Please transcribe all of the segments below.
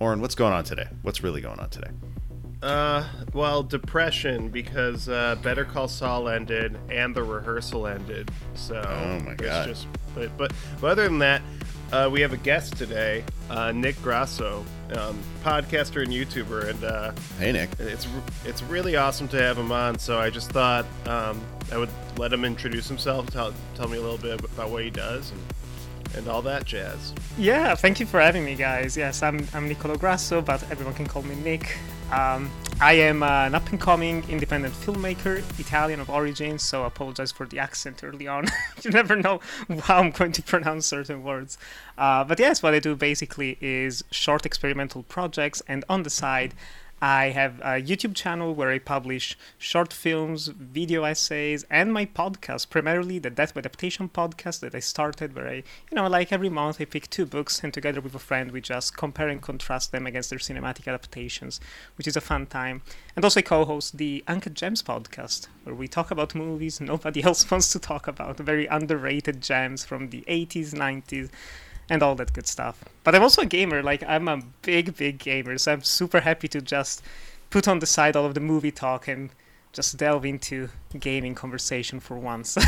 Oren, what's going on today? What's really going on today? Uh, well, depression because uh, Better Call Saul ended and the rehearsal ended. So Oh my it's God. Just, but, but but other than that, uh, we have a guest today, uh, Nick Grasso, um, podcaster and YouTuber, and uh, Hey, Nick. it's it's really awesome to have him on. So I just thought um, I would let him introduce himself, tell tell me a little bit about what he does, and and all that jazz. Yeah, thank you for having me, guys. Yes, I'm, I'm Nicolo Grasso, but everyone can call me Nick. Um, I am an up and coming independent filmmaker, Italian of origin, so I apologize for the accent early on. you never know how I'm going to pronounce certain words. Uh, but yes, what I do basically is short experimental projects, and on the side, I have a YouTube channel where I publish short films, video essays, and my podcast, primarily the Death by Adaptation podcast that I started, where I, you know, like every month I pick two books and together with a friend we just compare and contrast them against their cinematic adaptations, which is a fun time. And also I co-host the Uncut Gems podcast, where we talk about movies nobody else wants to talk about, very underrated gems from the 80s, 90s, and all that good stuff. But I'm also a gamer, like I'm a big, big gamer, so I'm super happy to just put on the side all of the movie talk and just delve into gaming conversation for once.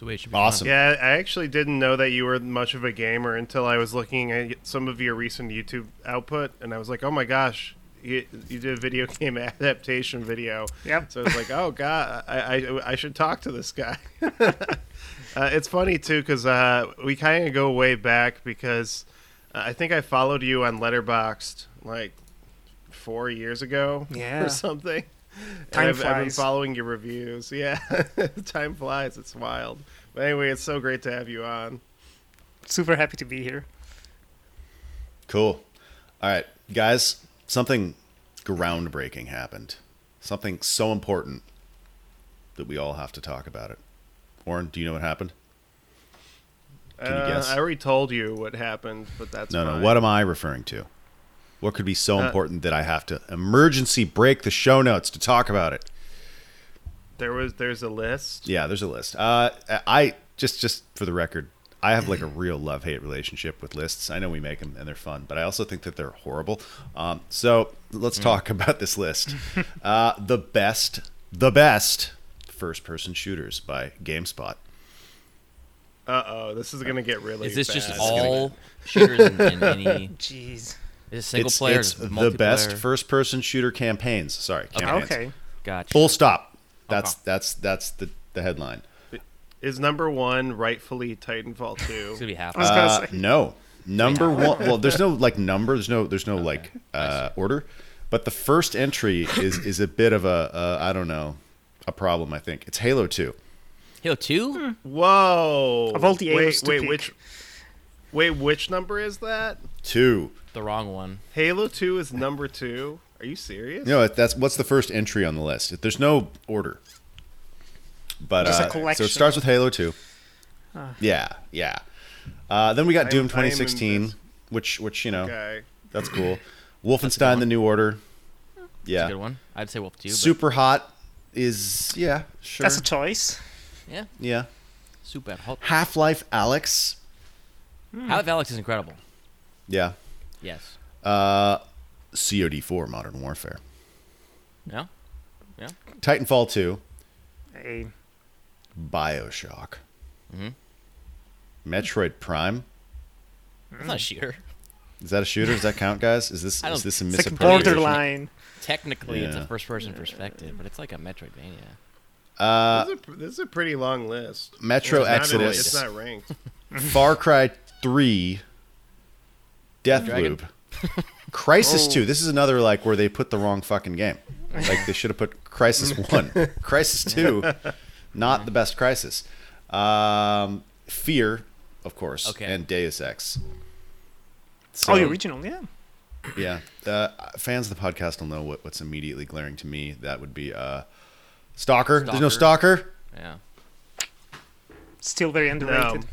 So it should be Awesome. Yeah, I actually didn't know that you were much of a gamer until I was looking at some of your recent YouTube output, and I was like, oh my gosh, you, you did a video game adaptation video. Yep. So it's like, oh god, I, I I should talk to this guy. uh, it's funny too because uh, we kind of go way back because uh, I think I followed you on Letterboxd like four years ago Yeah. or something. Time I've, I've been following your reviews. Yeah, time flies. It's wild. But anyway, it's so great to have you on. super happy to be here. Cool. All right, guys, something groundbreaking happened. Something so important that we all have to talk about it. Oren, do you know what happened? Can you Uh, guess? I already told you what happened, but that's no, fine. no. What am I referring to? What could be so Uh, important that I have to emergency break the show notes to talk about it? There was there's a list. Yeah, there's a list. Uh, I just just for the record, I have like a real love hate relationship with lists. I know we make them and they're fun, but I also think that they're horrible. Um, so let's talk about this list. Uh, the best, the best first person shooters by GameSpot. Uh oh, this is gonna get really. Is this bad. just all shooters in, in any? Jeez. Is it single it's player? it's is the best first person shooter campaigns. Sorry, campaigns. Okay. Gotcha. Full stop. That's Okay. that's that's the the headline. Is number one rightfully Titanfall two? It's gonna be half. I was Uh, no, number one. Well, there's no like number. There's no there's no like uh, order. But the first entry is is a bit of a uh, I don't know a problem. I think it's Halo Two. Halo Two. Hmm. Whoa! Of all the wait, Halos to wait, pick. which? Wait, which number is that? Two. The wrong one. Halo Two is number two. Are you serious? No, that's what's the first entry on the list. There's no order. But Just a uh, so it starts with Halo Two. Yeah, yeah. Uh, then we got I am- Doom I am in 2016, which which you know Okay. that's cool. Wolfenstein: The New Order. It's Yeah. a good one. I'd say Wolf Two. but- Super hot is yeah sure That's a choice. Yeah. yeah. Super hot. Half Life Alyx. Half Life Alyx is incredible. Yeah. Yes. Uh, COD4 Modern Warfare. Yeah. Yeah. Titanfall 2. Hey, Bioshock. Mhm. Metroid Prime. That's not a shooter. Is that a shooter? Does that count, guys? Is this is this a it's like misappropriation? borderline. Technically, it's a first-person perspective, but it's like a Metroidvania. Uh, this, is a, this is a pretty long list. Metro It's not in- Exodus. It's not ranked. Far Cry 3. Dragon? Deathloop. Crysis Oh. 2. This is another like where they put the wrong fucking game. Like they should have put Crysis 1. Crysis 2. Not the best Crysis. Um, Fear, of course, Okay. and Deus Ex. oh, the So- original, yeah. Yeah, uh, fans of the podcast will know what, what's immediately glaring to me. That would be uh, Stalker. There's no Stalker. Yeah. Still very underrated. No.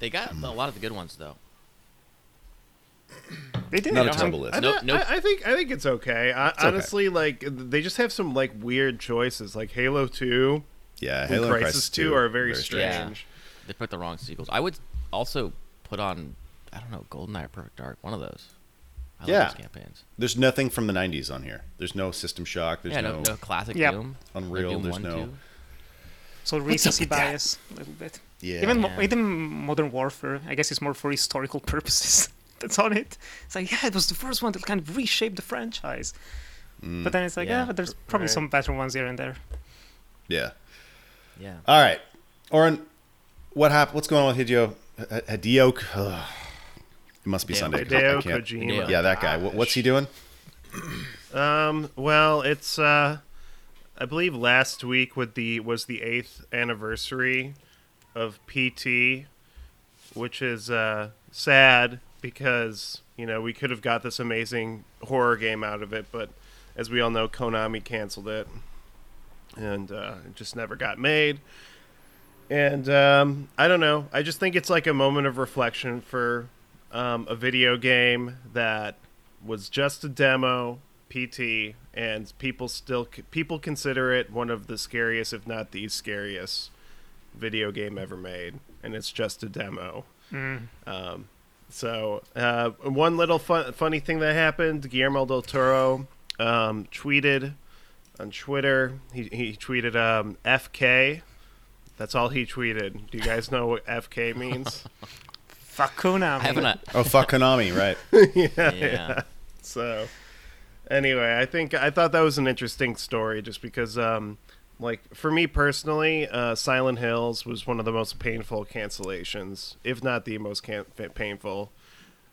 They got a lot of the good ones though. They did. Not a don't terrible list. I, Nope, nope. I, I think I think it's okay. I, okay. honestly, like they just have some like weird choices. Like Halo Two Yeah, and Halo and Crysis, Two are very, strange. strange. They put the wrong sequels. I would also put on, I don't know, GoldenEye or Perfect Dark. One of those. I Yeah. love those campaigns. There's nothing from the '90s on here. There's no System Shock. There's yeah, no, no, no classic Yep. Doom. Unreal. Doom there's 1, no. 2. So recency bias a little bit. Yeah. Even mo- even Modern Warfare, I guess it's more for historical purposes. That's on it. It's like yeah, it was the first one that kind of reshaped the franchise. Mm, But then it's like yeah, Yeah. but there's probably Right. some better ones here and there. yeah. Yeah. All right, Oren, what happened? What's going on with Hideo H- Hideo? Ugh. It must be Hideo- Sunday. Hideo Kojima. Yeah, that guy. What, what's he doing? Um. Well, it's uh, I believe last week with the was the eighth anniversary of PT, which is uh sad because you know we could have got this amazing horror game out of it, but as we all know, Konami canceled it, and uh, it just never got made. And um, I don't know. I just think it's like a moment of reflection for um, a video game that was just a demo PT, and people still people consider it one of the scariest, if not the scariest, video game ever made, and it's just a demo. Mm. Um, so uh, one little fun, funny thing that happened: Guillermo del Toro um, tweeted on Twitter. He he tweeted um, FK. That's all he tweeted. Do you guys know what FK means? Fuck Konami. I haven't. Oh, fuck Konami, right? yeah, yeah. So, anyway, I think I thought that was an interesting story, just because, um, like, for me personally, uh, Silent Hills was one of the most painful cancellations, if not the most can- painful.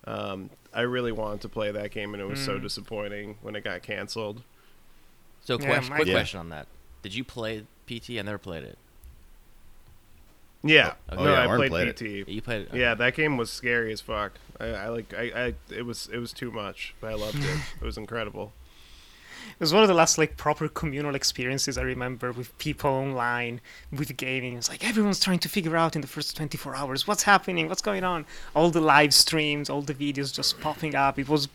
Um, I really wanted to play that game, and it was so Mm. disappointing when it got canceled. So, Yeah, question, my- quick Yeah. question on that: Did you play PT? I never played it. Yeah, Oh, no, yeah, I Oren played, played it. PT. You played it. Yeah, that game was scary as fuck. I, I like, I, I, it was, it was too much, but I loved it. it was incredible. It was one of the last like proper communal experiences I remember with people online with gaming. It's like everyone's trying to figure out in the first 24 hours what's happening, what's going on. All the live streams, all the videos just popping up. It was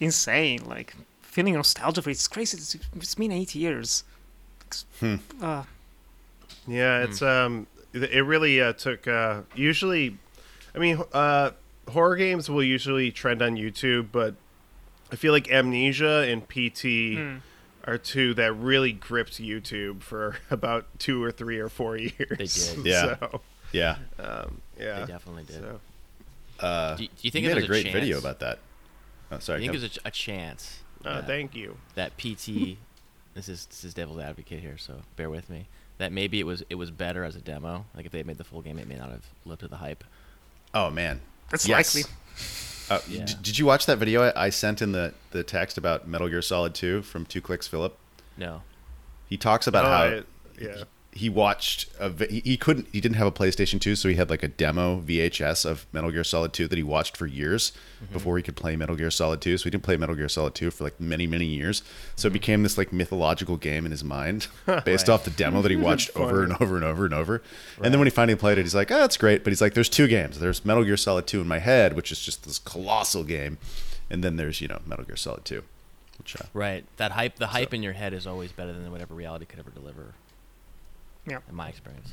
insane. Like feeling nostalgia for it. It's crazy. It's, it's been eight years. Hmm. Uh, Yeah, it's um, it it really uh, took. Uh, usually, I mean, uh, horror games will usually trend on YouTube, but I feel like Amnesia and PT hmm. are two that really gripped YouTube for about two or three or four years. They did. Yeah. So, Yeah. um, They definitely did. So, Uh, do, you- do you think you it made was a great chance, video about that. Oh, Do sorry. you think Kev. there's a, a chance uh, that, thank you. that PT? this is this is devil's advocate here, so bear with me. That maybe it was it was better as a demo. Like if they had made the full game, it may not have lived to the hype. oh man. That's Yes. likely. Uh, Yeah. d- did you watch that video I, I sent in the, the text about Metal Gear Solid 2 from 2kliksphilip? No. He talks about Oh, how I- yeah. He watched a he, couldn't he didn't have a PlayStation 2 so he had like a demo VHS of Metal Gear Solid 2 that he watched for years mm-hmm. before he could play Metal Gear Solid 2 so he didn't play Metal Gear Solid 2 for like many many years. So it mm-hmm. became this like mythological game in his mind based off the demo that he watched over and over and over and over. And then when he finally played it he's like oh that's great. But he's like there's two games. There's Metal Gear Solid 2 in my head which is just this colossal game and then there's you know Metal Gear Solid 2 which uh, Right. That hype. The hype in your head is always better than whatever reality could ever deliver. Yeah. In my experience.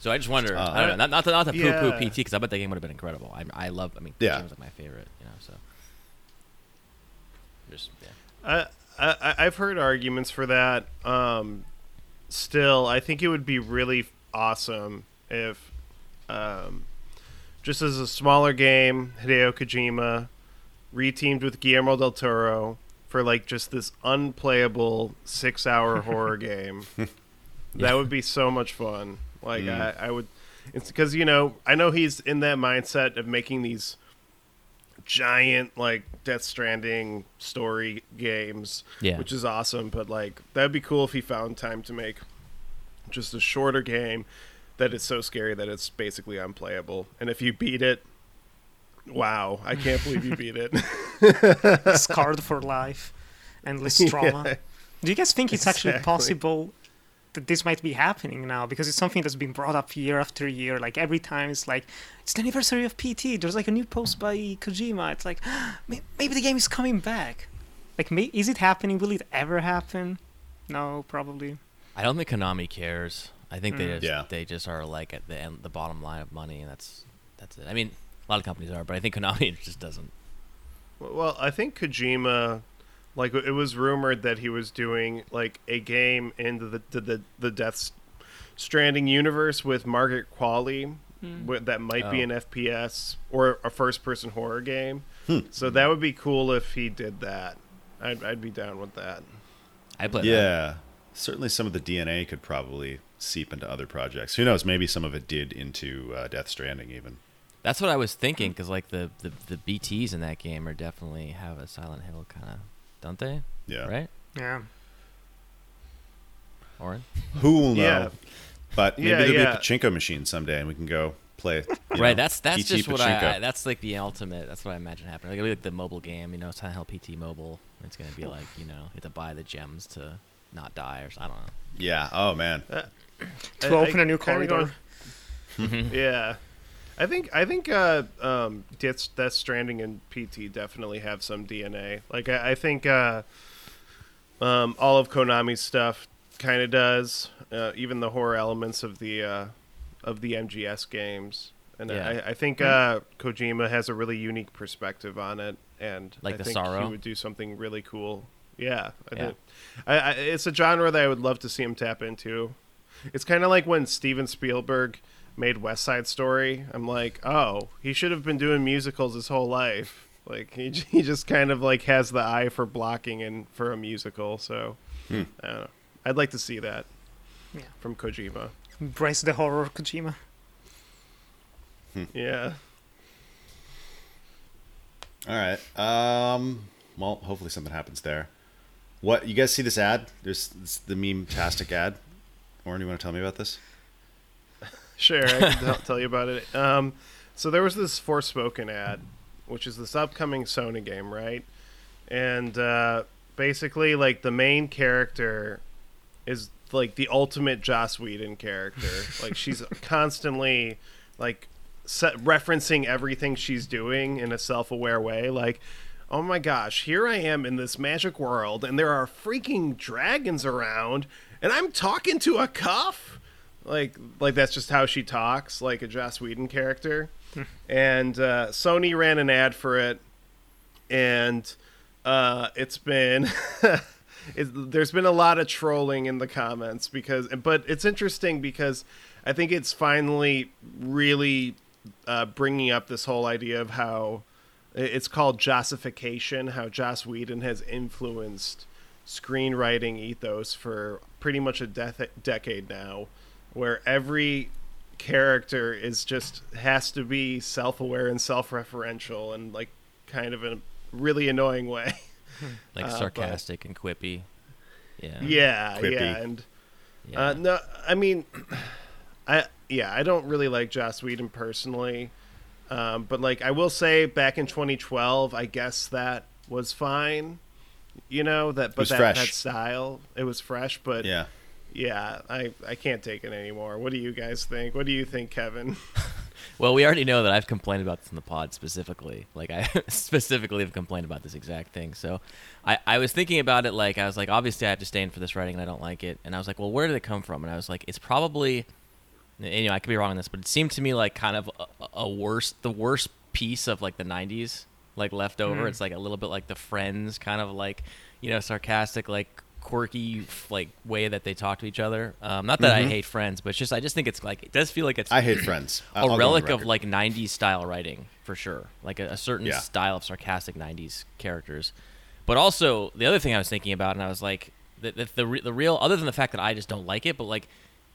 So I just wonder. Uh, I don't know. Not, not to, not to Yeah. poo-poo PT because I bet that game would have been incredible. I, I love. I mean, Yeah. that game's like my favorite. You know. So. Just yeah. I, I I've heard arguments for that. Um, still, I think it would be really awesome if, um, just as a smaller game, Hideo Kojima reteamed with Guillermo del Toro for like just this unplayable six-hour horror game. That would be so much fun. Like Mm. I, I would. It's because you know I know he's in that mindset of making these giant like Death Stranding story games, Yeah. which is awesome. But like that'd be cool if he found time to make just a shorter game that is so scary that it's basically unplayable. And if you beat it, wow, I can't believe you beat it. Scarred for life. Endless trauma. Yeah. Do you guys think it's actually possible that this might be happening now? Because it's something that's been brought up year after year. Like every time it's like, it's the anniversary of PT. There's like a new post by Kojima. It's like, maybe the game is coming back. Like, may- is it happening? Will it ever happen? No, probably. I don't think Konami cares. I think they Mm. just Yeah. they just are like at the end, the bottom line of money, and that's that's it. I mean, a lot of companies are, but I think Konami just doesn't. Well, I think Kojima, like it was rumored that he was doing like a game into the the the, the Death Stranding universe with Margaret Qualley, wi- that might be Oh. an FPS or a first-person horror game. So that would be cool if he did that. I'd I'd be down with that. I play. that. Yeah, certainly some of the DNA could probably seep into other projects. Who knows? Maybe some of it did into uh, Death Stranding even. That's what I was thinking because like the, the the BTS in that game are definitely have a Silent Hill kind of, don't they? Yeah. Right. Yeah. Oren. Who will know? Yeah. But maybe Yeah, there'll yeah. be a pachinko machine someday, and we can go play. right. know, That's that's PT just what. I, I. That's like the ultimate. That's what I imagine happening. Like, it'll be like the mobile game. You know, Silent Hill PT Mobile. It's gonna be like you know you have to buy the gems to not die or s- I don't know. Yeah. Oh man. Uh, to I- open I a new kinda corridor. Mm-hmm. yeah, I think I think uh, um, Death, Death Stranding and PT definitely have some DNA. Like I, I think uh, um, all of Konami's stuff kind of does, uh, even the horror elements of the uh, of the MGS games. And Yeah. I, I think uh, Kojima has a really unique perspective on it, and Like I the think sorrow? he would do something really cool. Yeah, I Yeah. think- I, I, it's a genre that I would love to see him tap into. It's kind of like when Steven Spielberg made West Side Story. I'm like, oh, he should have been doing musicals his whole life. Like he he just kind of like has the eye for blocking and for a musical. So Hmm. I don't know. I'd like to see that Yeah. from Kojima. Embrace the horror, Kojima. Yeah. All right. Um. Well, hopefully something happens there. What you guys see this ad? There's this, the meme tastic ad. Oren, you want to tell me about this? Sure, I can tell, you about it. Um, so there was this Forspoken ad, which is this upcoming Sony game, right? And uh, basically, like the main character is like the ultimate Joss Whedon character. like she's constantly like referencing everything she's doing in a self-aware way. Like, oh my gosh, here I am in this magic world, and there are freaking dragons around, and I'm talking to a cuff like like that's just how she talks like a Joss Whedon character. And uh, Sony ran an ad for it and uh, it's been it, there's been a lot of trolling in the comments because but it's interesting because I think it's finally really uh, bringing up this whole idea of how it's called Jossification how Joss Whedon has influenced screenwriting ethos for pretty much a dec- decade now where every character is just has to be self-aware and self-referential and like kind of in a really annoying way. Like Uh, but- sarcastic and quippy. Yeah. yeah, Quippy. yeah, and Yeah. uh, no, I mean, I yeah, I don't really like Joss Whedon personally, um, but like I will say, back in 2012, I guess that was fine. You know that, but that, that style, it was fresh. But Yeah. Yeah, I I can't take it anymore. What do you guys think? What do you think, Kevin? Well, we already know that I've complained about this in the pod specifically. Like I specifically have complained about this exact thing. So I, I was thinking about it like I was like, obviously I have to stand for this writing and I don't like it. And I was like, well, where did it come from? And I was like, it's probably and, you know, I could be wrong on this, but it seemed to me like kind of a, a worst the worst piece of like the nineties, like left over. Mm-hmm. It's like a little bit like the friends kind of like, you know, sarcastic, like quirky like way that they talk to each other. Um, not that I hate friends, but it's just I just think it's like it does feel like it's I hate Friends. a I'll go on relic of like 90s style writing for sure like a, a certain Yeah. style of sarcastic 90s characters but also the other thing i was thinking about and i was like the, the, the, the real other than the fact that i just don't like it but like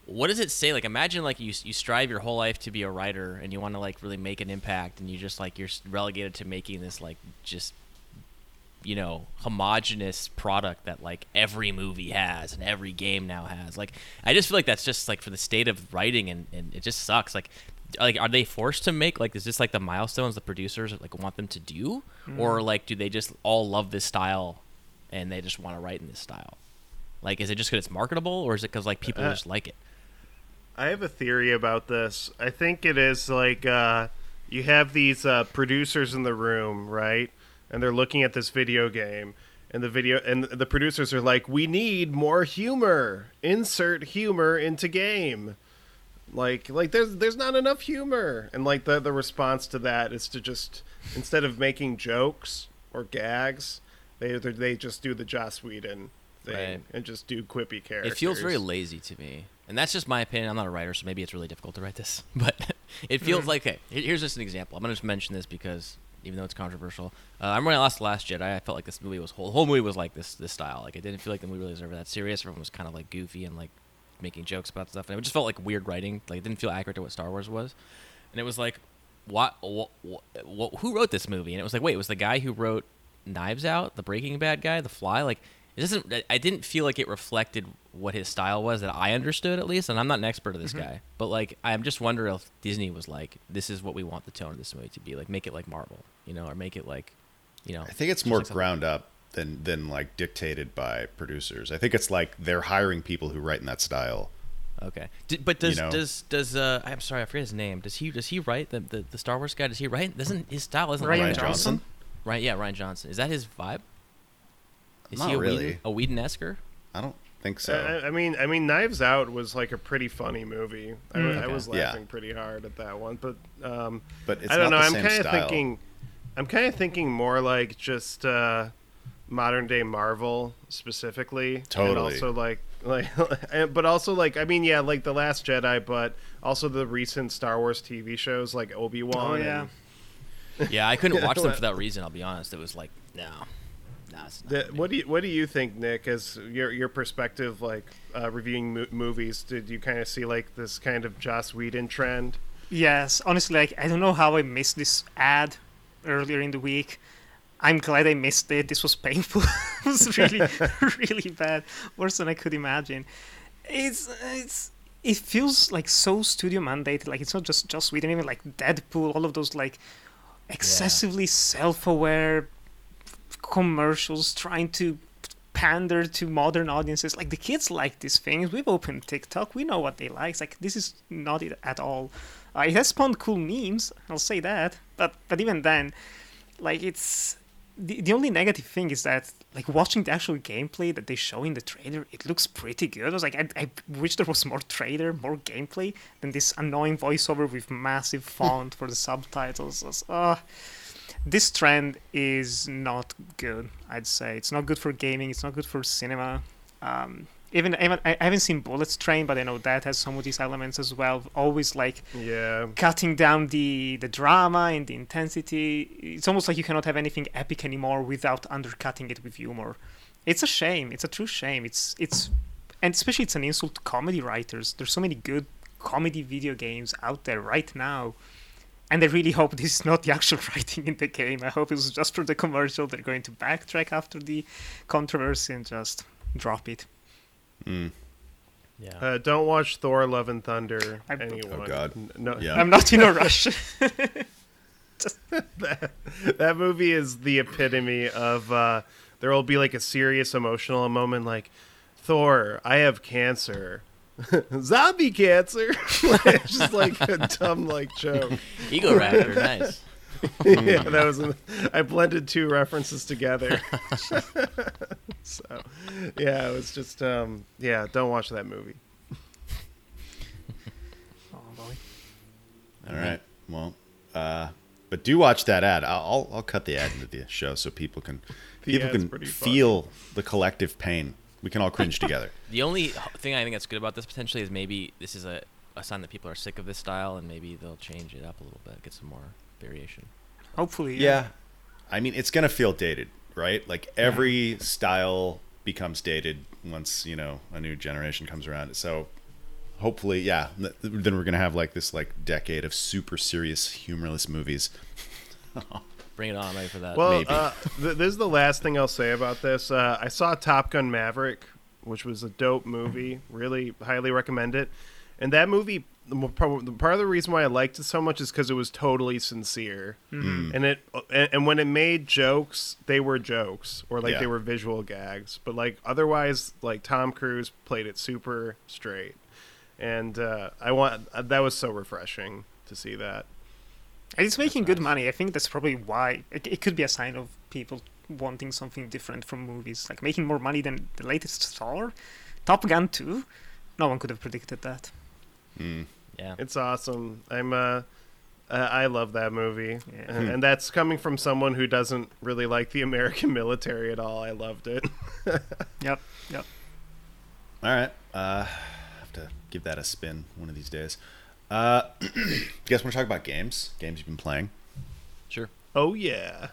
what does it say like imagine like you, you strive your whole life to be a writer and you want to like really make an impact and you just like you're relegated to making this like just you know homogenous product that like every movie has and every game now has. Like i just feel like that's just like for the state of writing and, and it just sucks. Like like are they forced to make like is this like the milestones the producers like want them to do? Or like do they just all love this style and they just want to write in this style? Like is it just because it's marketable or is it because like people Uh, just like it? I have a theory about this. I think it is like uh, you have these uh, producers in the room, right? And they're looking at this video game, and the video and the producers are like, "We need more humor. Insert humor into game." Like, like there's there's not enough humor, and like the the response to that is to just instead of making jokes, or gags. They they just do the Joss Whedon thing Right. and just do quippy characters. It feels very lazy to me, and that's just my opinion. I'm not a writer, so maybe it's really difficult to write this. But it feels mm-hmm. like okay. Here's just an example. I'm gonna just mention this because even though it's controversial, uh, I'm when I lost the Last Jedi. I felt like this movie was whole whole movie was like this this style. Like it didn't feel like the movie really was ever that serious. Everyone was kind of like goofy and like making jokes about stuff, and it just felt like weird writing. Like it didn't feel accurate to what Star Wars was, and it was like, what, what, what who wrote this movie? And it was like, wait, it was the guy who wrote Knives Out, the Breaking Bad guy, The Fly. Like it doesn't. I didn't feel like it reflected what his style was that I understood at least. And I'm not an expert of this guy, but like I'm just wondering if Disney was like, this is what we want the tone of this movie to be. Like make it like Marvel, you know, or make it like, you know. I think it's more like something- ground up than than like dictated by producers. I think it's like they're hiring people who write in that style. Okay, D- but does know? does does uh? I'm sorry, I forget his name. Does he does he write the, the the Star Wars guy? Does he write? Doesn't his style isn't Rian like Rian? Johnson? Johnson? Right? Yeah, Rian Johnson. Is that his vibe? Is Not he a really. Whedon, a Whedon esker? I don't think so. I, I mean, I mean, Knives Out was like a pretty funny movie. I, Mm. I Okay. was Yeah. laughing pretty hard at that one, but um, but it's I don't not know. I'm kind of thinking, I'm kind of thinking more like just uh, modern day Marvel specifically, totally. and also like like, but also like I mean, yeah, like the Last Jedi, but also the recent Star Wars TV shows like Obi Wan. Oh, yeah. Yeah, I couldn't watch them for that reason. I'll be honest. It was like no, no. It's not The, what do you what do you think, Nick? As your your perspective, like uh, reviewing mo- movies, did you kind of see like this kind of Joss Whedon trend? Yes, honestly, like I don't know how I missed this ad earlier in the week. I'm glad I missed it. This was painful. it was really, really bad. Worse than I could imagine. It's it's it feels like so studio mandated. Like it's not just Joss Whedon, even like Deadpool, all of those like excessively self-aware commercials trying to pander to modern audiences. Like the kids like these things. We've opened TikTok. We know what they like. It's like this is not it at all. Uh, it has spawned cool memes. I'll say that. But but even then, like it's the, the only negative thing is that like watching the actual gameplay that they show in the trailer, it looks pretty good. I was like, I, I wish there was more trailer, more gameplay than this annoying voiceover with massive font for the subtitles. It's, uh, this trend is not good. I'd say it's not good for gaming. It's not good for cinema. Um, even, even I haven't seen Bullets Train, but I know that has some of these elements as well. Always like Yeah, cutting down the the drama and the intensity. It's almost like you cannot have anything epic anymore without undercutting it with humor. It's a shame. It's a true shame. It's it's and especially it's an insult to comedy writers. There's so many good comedy video games out there right now. And I really hope this is not the actual writing in the game. I hope it was just for the commercial. They're going to backtrack after the controversy and just drop it. Mm. Yeah. uh, don't watch Thor: Love and Thunder. I- anyone? Oh, God. N- No, Yeah. I'm not in a rush. that, that movie is the epitome of uh, there will be like a serious emotional moment like Thor, I have cancer. Zombie cancer. it's just like a dumb like joke. Egoraptor, nice. yeah, that was an, I blended two references together. so, yeah, it was just um yeah, don't watch that movie. oh boy. All right. Well, uh, but do watch that ad. I'll I'll, I'll cut the ad into the show so people can The people can pretty funny. feel the collective pain. We can all cringe together. The only thing I think that's good about this potentially is maybe this is a, a sign that people are sick of this style and maybe they'll change it up a little bit, get some more variation. Hopefully. Yeah. I mean, it's gonna feel dated, right? Like every style becomes dated once you know a new generation comes around. So hopefully, yeah. th- Then we're gonna have like this like decade of super serious, humorless movies. Bring it on, I'm ready for that. Well, maybe. uh, th- this is the last thing I'll say about this. Uh, I saw Top Gun Maverick, which was a dope movie. Really highly recommend it. And that movie, the part the part of the reason why I liked it so much is because it was totally sincere. Mm. And it and, and when it made jokes, they were jokes or like Yeah. they were visual gags. But like otherwise, like Tom Cruise played it super straight. And uh, I want that was so refreshing to see that. And it's making good nice. money. I think that's probably why. It, it could be a sign of people wanting something different from movies, like making more money than the latest Thor, Top Gun 2. No one could have predicted that. Mm. yeah. It's awesome. I'm uh Uh, I love that movie, Yeah. and, and that's coming from someone who doesn't really like the American military at all. I loved it. Yep. Yep. All right. Uh, have to give that a spin one of these days. Uh, you guys want to talk about games? Games you've been playing? Sure. oh yeah,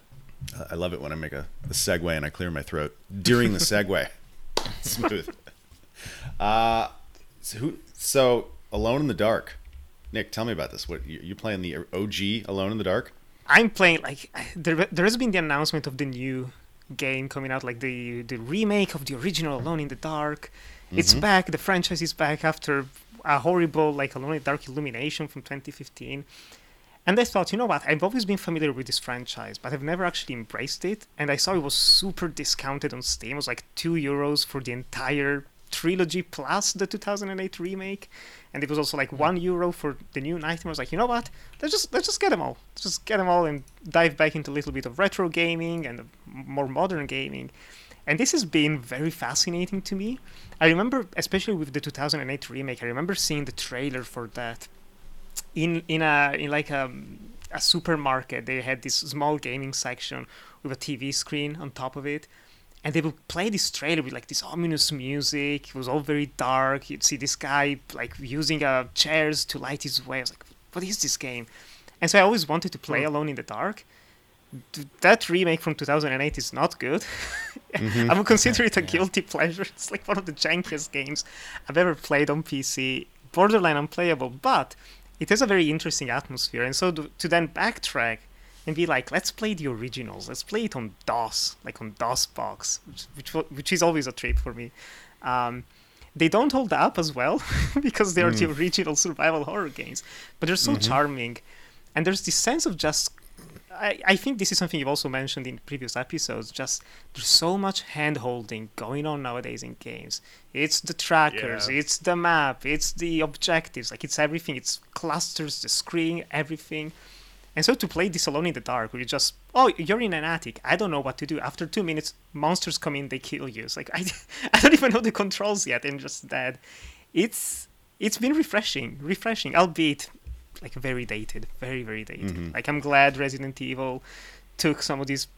Uh, I love it when I make a, a segue and I clear my throat during the segue. Smooth. Uh, so, who, so, Alone in the Dark. Nick, tell me about this. What you, you playing the OG Alone in the Dark? I'm playing like there. There has been the announcement of the new game coming out, like the the remake of the original Alone in the Dark. It's back. The franchise is back after a horrible like Alone in the Dark Illumination from 2015. And I thought, you know what? I've always been familiar with this franchise, but I've never actually embraced it. And I saw it was super discounted on Steam. It was like two euros for the entire trilogy plus the 2008 remake, and it was also like hmm. one euro for the new Nightmare. I was like, you know what? Let's just let's just get them all. Let's just get them all and dive back into a little bit of retro gaming and more modern gaming. And this has been very fascinating to me. I remember, especially with the 2008 remake, I remember seeing the trailer for that in in a in like a a supermarket. They had this small gaming section with a TV screen on top of it, and they would play this trailer with like this ominous music. It was all very dark. You'd see this guy like using uh, chairs to light his way. I was like, what is this game? And so I always wanted to play Alone in the Dark. Th- That remake from 2008 is not good. Mm-hmm. I would consider it a guilty pleasure. It's like one of the jankiest games I've ever played on PC. Borderline unplayable, but it has a very interesting atmosphere. And so to, to then backtrack and be like, let's play the originals. Let's play it on DOS, like on DOSBox, which which, which is always a trip for me. Um, they don't hold up as well because they are the mm. original survival horror games, but they're so mm-hmm. charming, and there's this sense of just. I, I think this is something you've also mentioned in previous episodes. Just there's so much hand holding going on nowadays in games. It's the trackers, Yeah. it's the map, it's the objectives, like it's everything. It's clusters, the screen, everything. And so to play this alone in the dark, where you just, oh, you're in an attic. I don't know what to do. After two minutes, monsters come in, they kill you. It's like I, I don't even know the controls yet, and just dead. It's it's been refreshing, refreshing, albeit like very dated, very very dated. Like I'm glad Resident Evil took some of these,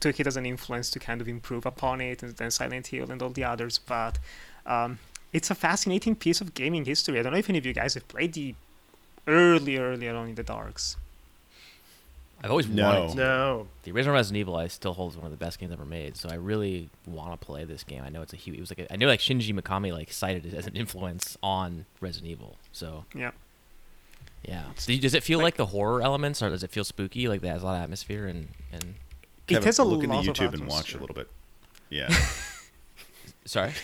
took it as an influence to kind of improve upon it, and then Silent Hill and all the others. But um, it's a fascinating piece of gaming history. I don't know if any of you guys have played the early, early Alone in the Darks. I've always No. wanted to. no, The original Resident Evil I still hold as one of the best games ever made, so I really want to play this game. I know it's a huge. It was like a, I know like Shinji Mikami like cited it as an influence on Resident Evil. So Yeah. Yeah, Do you- does it feel like, the horror elements, or does it feel spooky? Like that has a lot of atmosphere and and It Kevin, has a look into lot YouTube and watch a little bit. Yeah. sorry.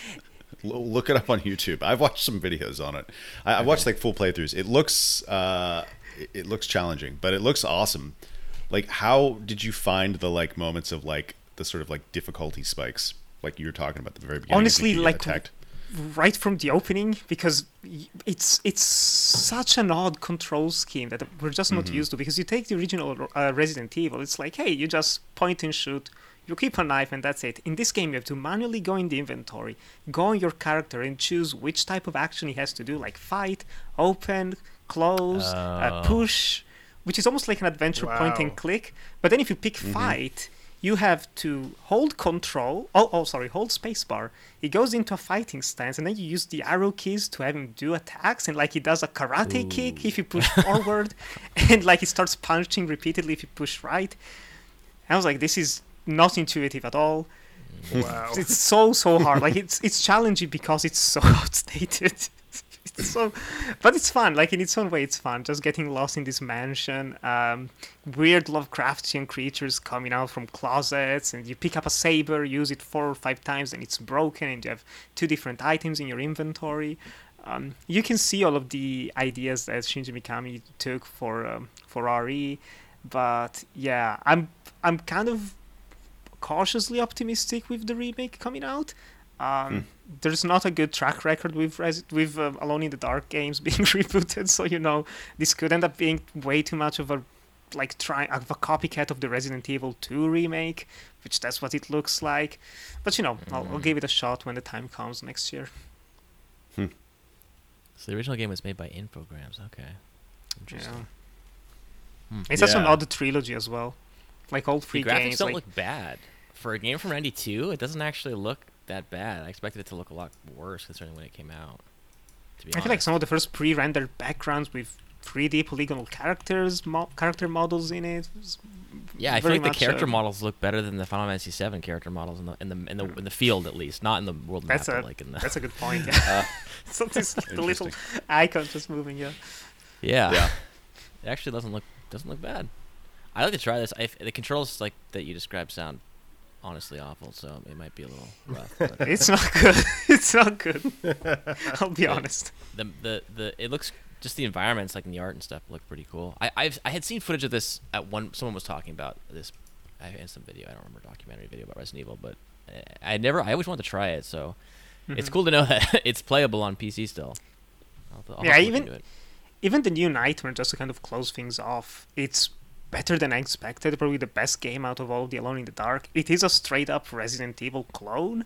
Look it up on YouTube. I've watched some videos on it. I, I watched like full playthroughs. It looks uh, it, it looks challenging, but it looks awesome. Like, how did you find the like moments of like the sort of like difficulty spikes, like you were talking about at the very beginning? Honestly, like attacked. Right from the opening because it's it's such an odd control scheme that we're just not used to because you take the original uh, Resident Evil it's like hey you just point and shoot you keep a knife and that's it. In this game you have to manually go in the inventory go on your character and choose which type of action he has to do like fight open close uh, Oh. push which is almost like an adventure point and click. But then if you pick fight you have to hold control. Oh, oh, sorry, hold spacebar. He goes into a fighting stance, and then you use the arrow keys to have him do attacks, and like he does a karate kick if you push forward, and like he starts punching repeatedly if you push right. I was like, this is not intuitive at all. wow. It's so so hard. Like it's it's challenging because it's so outdated. It's so, but it's fun. Like in its own way, it's fun. Just getting lost in this mansion. Um, weird Lovecraftian creatures coming out from closets, and you pick up a saber, use it four or five times, and it's broken, and you have two different items in your inventory. Um, you can see all of the ideas that Shinji Mikami took for um, for RE, but yeah, I'm I'm kind of cautiously optimistic with the remake coming out. Um, There's not a good track record with Res- with um, Alone in the Dark games being rebooted, so you know this could end up being way too much of a like try of a copycat of the Resident Evil 2 remake, which that's what it looks like. But you know, I'll, I'll give it a shot when the time comes next year. So the original game was made by Infogrames. Okay, interesting. Yeah. It's such an Yeah. odd trilogy as well. Like all The three graphics games. don't like, look bad for a game from '92. It doesn't actually look that bad. I expected it to look a lot worse considering when it came out. To be I feel like some of the first pre-rendered backgrounds with 3D polygonal characters, mo- character models in it. was Yeah, I feel like the character uh, models look better than the Final Fantasy VII character models in the in the in the, in the field at least, not in the world That's map, a like in the that's a good point. Yeah. so this the little Interesting. icon just moving. Yeah. yeah. Yeah. It actually doesn't look doesn't look bad. I like to try this. I, the controls like that you described sound honestly awful, so it might be a little rough. But It's not good. it's not good. I'll be honest. the the the it looks just the environments like in the art and stuff look pretty cool. I I've I had seen footage of this at one. Someone was talking about this. I in some video. I don't remember documentary video about Resident Evil, but I, I never. I always wanted to try it, so it's Mhm. cool to know that it's playable on PC still. I'll, I'll Yeah, have to look even- Even the new Nightmare, just to kind of close things off, it's better than I expected. Probably the best game out of all of the Alone in the Dark. It is a straight up Resident Evil clone,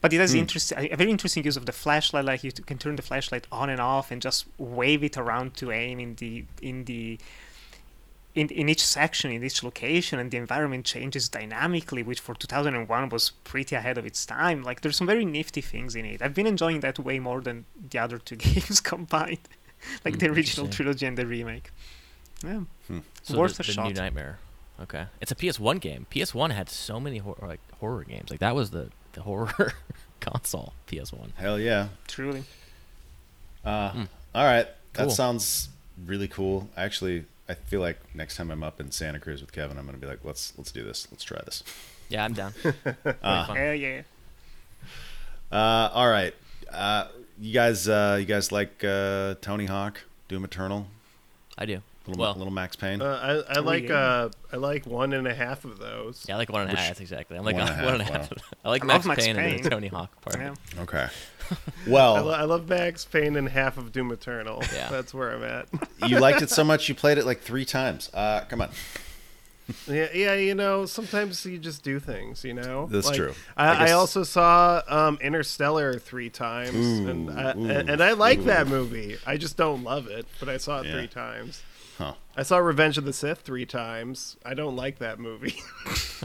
but it has Hmm. interesting, a very interesting use of the flashlight. Like you can turn the flashlight on and off and just wave it around to aim in the in the in, in each section, in each location, and the environment changes dynamically, which for 2001 was pretty ahead of its time. Like, there's some very nifty things in it. I've been enjoying that way more than the other two games combined, like the original trilogy and the remake. Yeah, So worth the, a the shot. new Nightmare. Okay, it's a PS1 game. PS1 had so many hor- like horror games. Like that was the the horror console. PS1. Hell yeah. Truly. Uh, Hmm. All right. That Cool. sounds really cool. Actually, I feel like next time I'm up in Santa Cruz with Kevin, I'm gonna be like, let's let's do this. Let's try this. Yeah, I'm down. Uh. Hell yeah. Uh, all right. Uh, you guys, uh, you guys like uh, Tony Hawk, Doom Eternal, I do. Little Well, little Max Payne. Uh, I, I like uh, I like one and a half of those. Yeah, I like one and a Which- half. That's exactly. I'm like one one and a and a half, half. I like I Max, love Max Payne, and the Tony Hawk part. Yeah. okay. I, Well, lo- I love Max Payne and half of Doom Eternal. Yeah. That's where I'm at. you liked it so much you played it like three times. Uh, come on. yeah, yeah, you know, sometimes you just do things, you know. That's Like, true. I I, I, also saw um, Interstellar three times, Ooh, and I, ooh, and I like ooh. that movie. I just don't love it, but I saw it Yeah. three times. Huh. I saw Revenge of the Sith three times. I don't like that movie.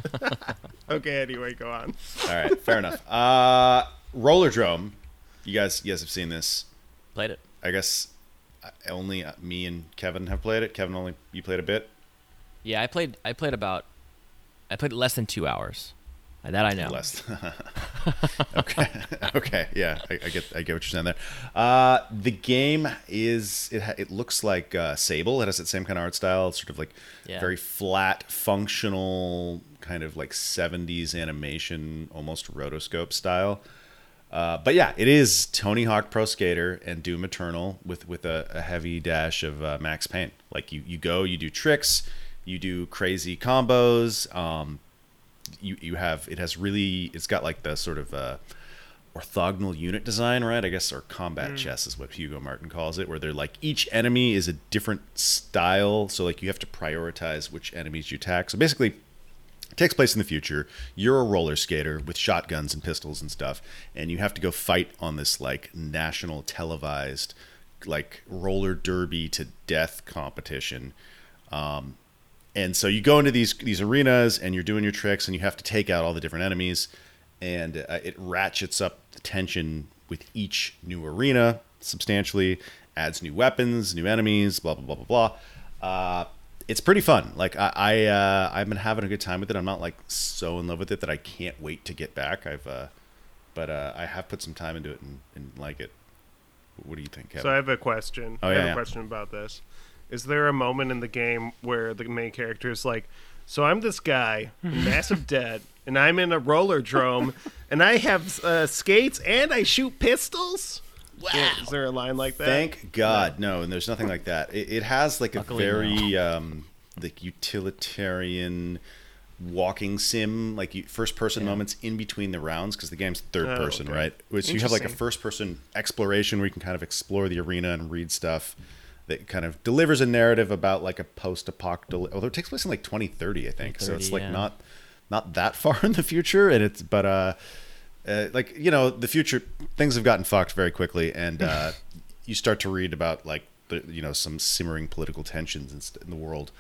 okay, anyway, go on. All right. Fair enough. Uh, Rollerdrome. You guys, you guys have seen this. Played it. I guess uh, only uh, me and Kevin have played it. Kevin, only you played a bit. Yeah, I played. I played about. I played less than two hours. That I know. Less. okay. okay. Yeah, I, I get. I get what you're saying there. Uh, the game is. It. Ha- it looks like uh, Sable. It has that same kind of art style. It's sort of like Yeah. very flat, functional, kind of like '70s animation, almost rotoscope style. Uh, but yeah, it is Tony Hawk Pro Skater and Doom Eternal with with a, a heavy dash of uh, Max Payne. Like you, you go, you do tricks, you do crazy combos. Um, you you have it has really it's got like the sort of uh, orthogonal unit design, right? I guess or combat chess is what Hugo Martin calls it, where they're like each enemy is a different style, so like you have to prioritize which enemies you attack. So basically, it takes place in the future. You're a roller skater with shotguns and pistols and stuff, and you have to go fight on this like national televised like roller derby to death competition. Um, and so you go into these these arenas and you're doing your tricks and you have to take out all the different enemies and uh, it ratchets up the tension with each new arena substantially adds new weapons new enemies blah blah blah blah blah uh, it's pretty fun like i, I uh, i've been having a good time with it i'm not like so in love with it that i can't wait to get back i've uh, but uh, i have put some time into it and, and like it what do you think Kevin? So I have a question. Oh, I yeah, have yeah. a question about this. Is there a moment in the game where the main character is like, "So I'm this guy, in massive debt, and I'm in a roller drome, and I have uh, skates and I shoot pistols." Wow. Is there a line like that? Thank God, no. And there's nothing like that. It, it has like a Luckily, very um, like utilitarian walking sim, like you, first person moments in between the rounds because the game's third Oh, person, okay. right? Which you have like a first person exploration where you can kind of explore the arena and read stuff that kind of delivers a narrative about like a post apocalyptic. Although it takes place in like 2030, I think, so it's like yeah. not not that far in the future, and it's but uh uh, like you know the future things have gotten fucked very quickly and uh, you start to read about like the, you know some simmering political tensions in, in the world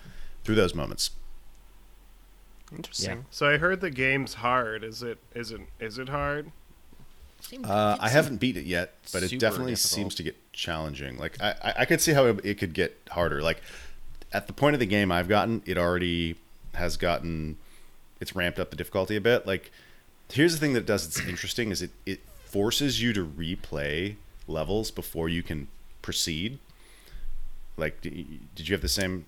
through those moments. Interesting. So I heard the game's hard. Is it? Is it? Is it hard? Uh, I haven't beat it yet, but it definitely difficult. seems to get challenging. Like I, I, could see how it, it could get harder. Like at the point of the game I've gotten, it already has gotten, it's ramped up the difficulty a bit. Like here's the thing that does it's interesting is it it forces you to replay levels before you can proceed. Like, did you have the same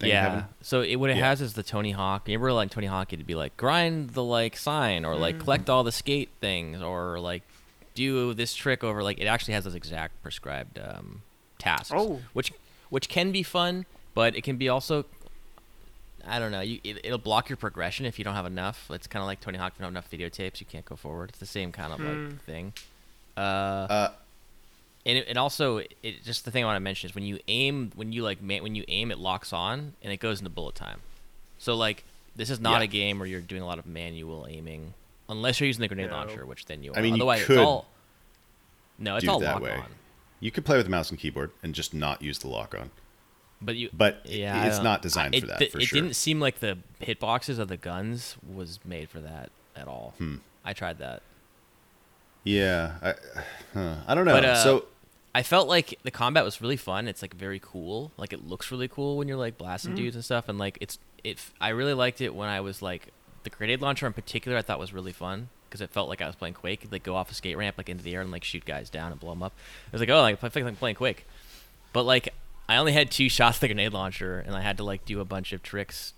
thing? yeah. Kevin? So it, what it Yeah. has is the Tony Hawk. You ever like Tony Hawk? It'd be like grind the like sign, or Mm. like collect all the skate things, or like do this trick over. Like it actually has those exact prescribed um, tasks. Oh. which which can be fun, but it can be also. I don't know. You, it, it'll block your progression if you don't have enough. It's kind of like Tony Hawk. If you don't have enough videotapes, you can't go forward. It's the same kind of Hmm. like thing. Uh, Uh, and it, and also it just the thing I want to mention is when you aim when you like when you aim it locks on and it goes into bullet time. So like this is not Yeah. a game where you're doing a lot of manual aiming unless you're using the grenade No. launcher, which then you. I are. mean, you otherwise it's all. No, it's all lock way. on. you could play with the mouse and keyboard and just not use the lock on. But you. But yeah, I it's not designed it, for that. th- for it sure. didn't seem like the hitboxes of the guns was made for that at all. Hmm. I tried that. Yeah, I, huh, I don't know. But, uh, so I felt like the combat was really fun. It's like very cool. Like it looks really cool when you're like blasting dudes and stuff. And like it's it. I really liked it when I was like the grenade launcher in particular. I thought was really fun because it felt like I was playing Quake. Like go off a skate ramp like into the air and like shoot guys down and blow them up. I was like, oh, like I feel like I'm playing Quake. But like I only had two shots of the grenade launcher and I had to like do a bunch of tricks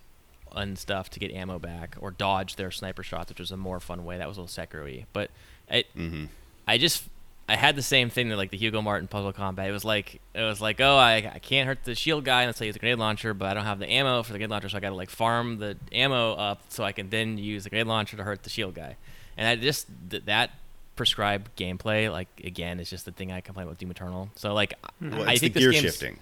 and stuff to get ammo back or dodge their sniper shots, which was a more fun way. That was a little Sekiro-y. But it, mhm. I just I had the same thing that like the Hugo Martin puzzle combat. It was like it was like oh I, I can't hurt the shield guy unless I use a grenade launcher, but I don't have the ammo for the grenade launcher, so I got to like farm the ammo up so I can then use the grenade launcher to hurt the shield guy. And I just th- that prescribed gameplay like again is just the thing I complain about Doom Eternal. So like I- well, I it's think the gear shifting,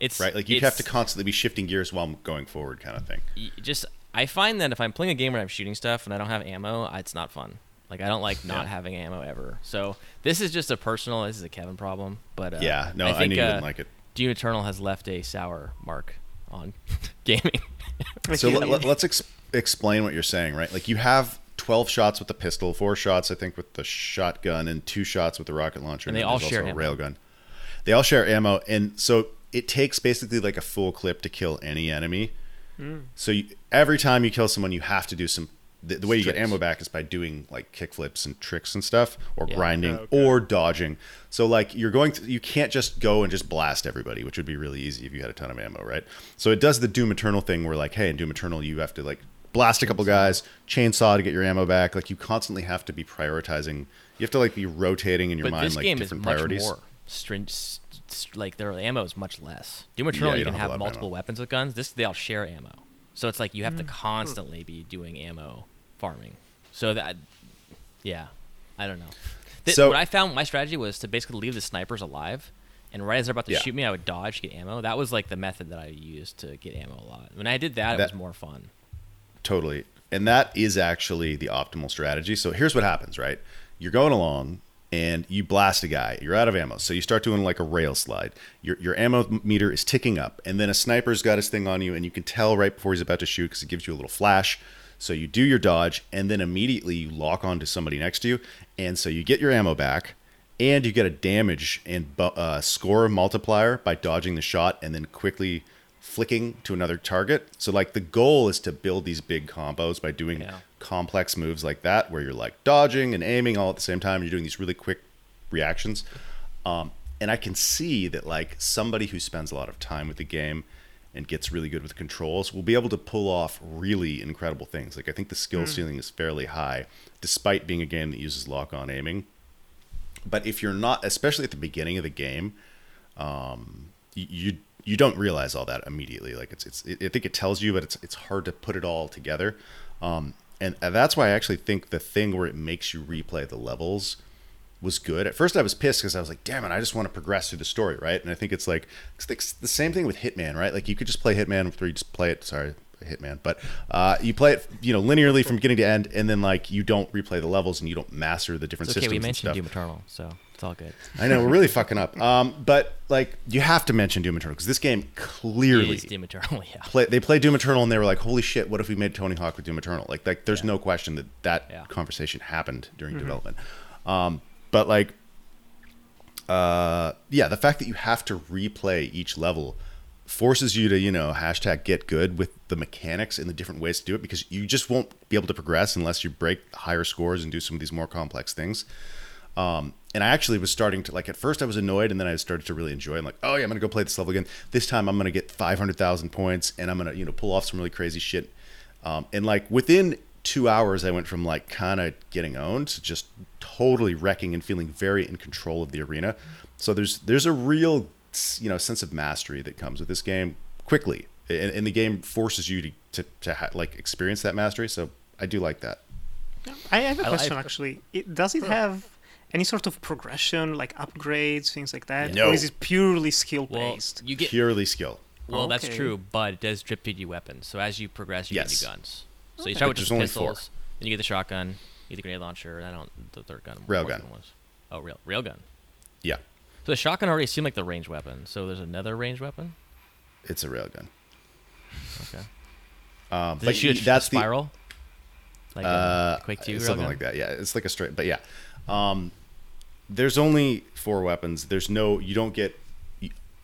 It's right? Like you have to constantly be shifting gears while going forward, kind of thing. just I find that if I'm playing a game where I'm shooting stuff and I don't have ammo, it's not fun. Like I don't like not Yeah. having ammo ever. So this is just a personal. This is a Kevin problem. But uh, yeah, no, I, I, think, knew you uh, wouldn't like it. Doom Eternal has left a sour mark on gaming. So Yeah. let, let, us ex- explain what you're saying, right? Like you have 12 shots with the pistol, four shots, I think, with the shotgun, and two shots with the rocket launcher. And they then all share also a ammo. railgun. They all share ammo, and so it takes basically like a full clip to kill any enemy. So you, every time you kill someone, you have to do some. The, the way you get ammo back is by doing like kickflips and tricks and stuff, or Yeah. grinding, Okay. or dodging. So like you're going to, you can't just go and just blast everybody, which would be really easy if you had a ton of ammo, right? So it does the Doom Eternal thing where like, hey, in Doom Eternal, you have to like blast a couple guys, chainsaw to get your ammo back. Like you constantly have to be prioritizing. You have to like be rotating in your but mind this like game is different much priorities. more string. st- Like their ammo is much less. Doom Eternal, Yeah, you you, can have have multiple ammo. weapons with guns. This they all share ammo, so it's like you have to mm. constantly be doing ammo farming. So that, yeah, I don't know. Th- So- what I found my strategy was to basically leave the snipers alive, and right as they're about to Yeah. shoot me, I would dodge, get ammo. That was like the method that I used to get ammo a lot. When I did that, it was more fun. Totally. And that is actually the optimal strategy. So here's what happens, right? You're going along and you blast a guy. You're out of ammo. So you start doing like a rail slide. Your, your ammo meter is ticking up. And then a sniper's got his thing on you and you can tell right before he's about to shoot because it gives you a little flash. So you do your dodge and then immediately you lock onto somebody next to you. And so you get your ammo back and you get a damage and uh, score multiplier by dodging the shot and then quickly flicking to another target. So like the goal is to build these big combos by doing Yeah. complex moves like that, where you're like dodging and aiming all at the same time. You're doing these really quick reactions. Um, and I can see that like somebody who spends a lot of time with the game and gets really good with controls will be able to pull off really incredible things. Like I think the skill ceiling is fairly high, despite being a game that uses lock-on aiming. But if you're not, especially at the beginning of the game, um, you, you you don't realize all that immediately. Like it's it's it, I think it tells you, but it's it's hard to put it all together. Um, and that's why I actually think the thing where it makes you replay the levels was good. At first, I was pissed because I was like, "Damn it! I just want to progress through the story, right?" And I think it's like it's the- same thing with Hitman, right? Like you could just play Hitman you just play it. Sorry, Hitman, but uh, you play it, you know, linearly from beginning to end, and then like you don't replay the levels and you don't master the different It's okay. systems We and mentioned. Doom Eternal, so it's all good. I know we're really fucking up. Um, but like you have to mention Doom Eternal because this game clearly Doom Eternal, yeah. play, they played Doom Eternal and they were like, "Holy shit! What if we made Tony Hawk with Doom Eternal?" Like, like there's no question that that Yeah. conversation happened during development. Um, but like, uh, yeah, the fact that you have to replay each level forces you to you know hashtag get good with the mechanics and the different ways to do it because you just won't be able to progress unless you break higher scores and do some of these more complex things. Um, and I actually was starting to like at first I was annoyed and then I started to really enjoy. I'm like, oh yeah, I'm gonna go play this level again. This time I'm gonna get 500,000 points and I'm gonna you know pull off some really crazy shit. Um, and like within two hours, I went from like kind of getting owned to just totally wrecking and feeling very in control of the arena. So there's there's a real you know sense of mastery that comes with this game quickly, and, and the game forces you to to, to ha- like experience that mastery. So I do like that. I have a I- question I- actually. It, does it have any sort of progression, like upgrades, things like that? No. Or is it purely skill Well, based? you get Purely skill. well, that's true, but it does drip feed you weapons. So as you progress, you Yes. get new guns. So you Okay. start with There's just only pistols, then you get the shotgun, you get the grenade launcher, and I don't the third gun. what Railgun. Was. Oh, rail railgun. Yeah, So the shotgun already seemed like the ranged weapon. So there's another ranged weapon. it's a railgun. Okay. Um, Does but it shoot y- a that's the spiral? Like uh, a Quake Two something railgun? like that. Yeah, it's like a straight. But yeah, um, there's only four weapons. There's no. You don't get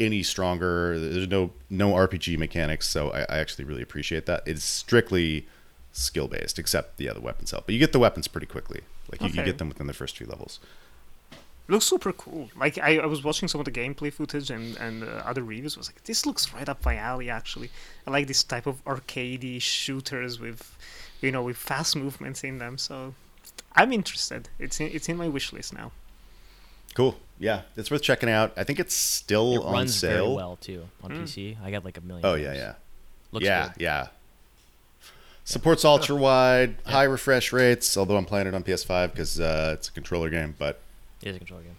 any stronger. There's no no RPG mechanics. So I, I actually really appreciate that. It's strictly skill based, except the other weapons help. But you get the weapons pretty quickly. Like you, you get them within the first few levels. looks super cool. Like I, I was watching some of the gameplay footage and and uh, other reviews. Was like, this looks right up my alley. Actually, I like this type of arcadey shooters with, you know, with fast movements in them. So, I'm interested. It's in, it's in my wish list now. Cool. Yeah, it's worth checking out. I think it's still It on runs sale. very well too on PC. I got like a million. Oh yeah, yeah. Looks yeah, good. yeah. Supports ultra wide, high refresh rates. Although I'm playing it on PS5 because uh, it's a controller game. But It is a controller game.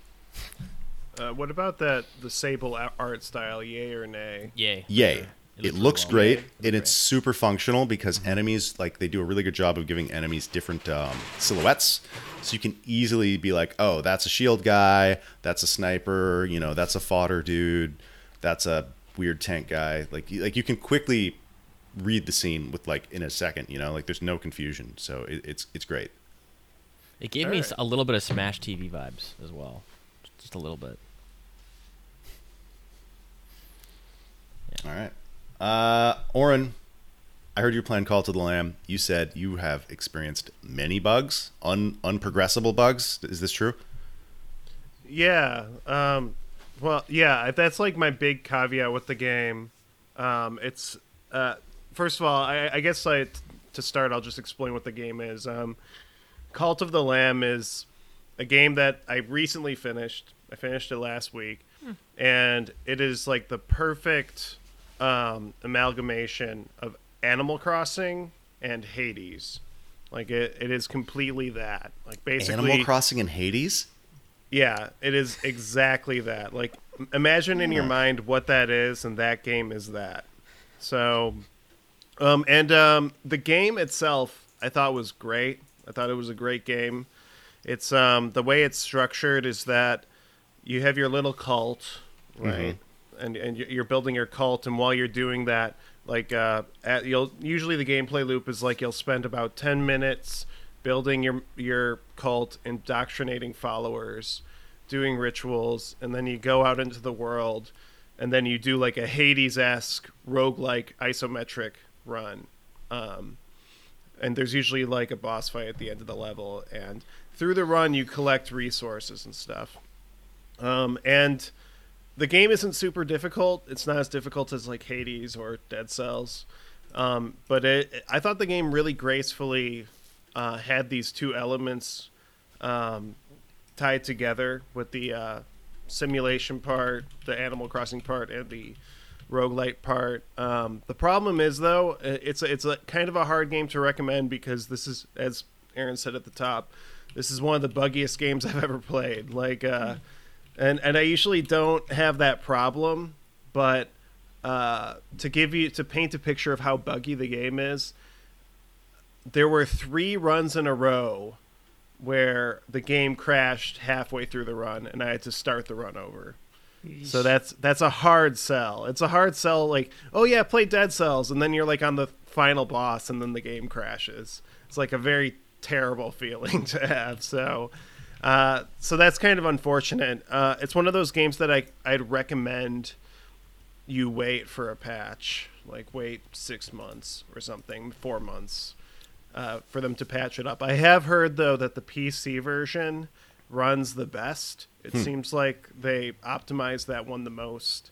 Uh, what about that the Sable art style? Yay or nay? Yay. yay, It it, looks looks really well. great, Looks and it's great. super functional because enemies like they do a really good job of giving enemies different um, silhouettes. So you can easily be like, oh, that's a shield guy, that's a sniper, you know, that's a fodder dude, that's a weird tank guy. Like, like you can quickly read the scene with like in a second. You know, like there's no confusion. So it, it's it's great. It gave me Alright. s- a little bit of Smash TV vibes as well, just a little bit. All right. Uh, Oren, I heard you were playing Cult of the Lamb. You said you have experienced many bugs, un unprogressible bugs. Is this true? Yeah. Um, well, yeah. That's like my big caveat with the game. Um, it's uh, first of all, I, I guess I, to start, I'll just explain what the game is. Um, Cult of the Lamb is a game that I recently finished. I finished it last week, and it is like the perfect um, amalgamation of Animal Crossing and Hades. Like it, it is completely that. Like basically, Animal Crossing and Hades. yeah, it is exactly that. Like, imagine in your mind what that is, and that game is that. So, um, and um, the game itself, I thought was great. I thought it was a great game. It's um, the way it's structured is that you have your little cult, right? And and you- you're building your cult, and while you're doing that, like uh, at, you'll usually the gameplay loop is like you'll spend about ten minutes building your your cult, indoctrinating followers, doing rituals, and then you go out into the world, and then you do like a Hades esque roguelike isometric run. Um, and there's usually like a boss fight at the end of the level, and through the run you collect resources and stuff. Um, and the game isn't super difficult. It's not as difficult as like Hades or Dead Cells, um, but it, I thought the game really gracefully uh, had these two elements um, tied together with the uh, simulation part, the Animal Crossing part, and the roguelite part. Um, the problem is though, it's a, it's a kind of a hard game to recommend because this is, as Aaron said at the top, this is one of the buggiest games I've ever played. Like, uh, and and I usually don't have that problem, but uh, to give you to paint a picture of how buggy the game is, there were three runs in a row where the game crashed halfway through the run, and I had to start the run over. So that's that's a hard sell. It's a hard sell. Like, oh yeah, play Dead Cells, and then you're like on the final boss, and then the game crashes. It's like a very terrible feeling to have. So, uh, so that's kind of unfortunate. Uh, it's one of those games that I I'd recommend you wait for a patch, like wait six months or something, four months, uh, for them to patch it up. I have heard though that the PC version runs the best. It seems like they optimized that one the most.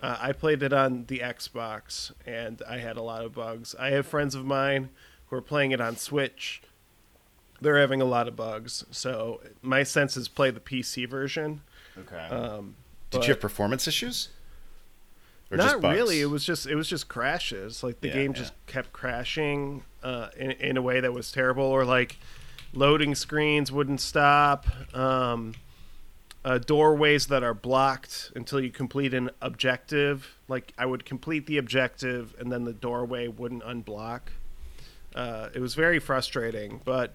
Uh, I played it on the Xbox and I had a lot of bugs. I have friends of mine who are playing it on Switch. They're having a lot of bugs. So my sense is play the PC version. Okay. Um, Did you have performance issues? Or not just really. It was just it was just crashes. Like the Yeah, game yeah. just kept crashing uh, in in a way that was terrible, or like loading screens wouldn't stop. Um, uh, doorways that are blocked until you complete an objective. Like I would complete the objective and then the doorway wouldn't unblock. Uh, it was very frustrating, but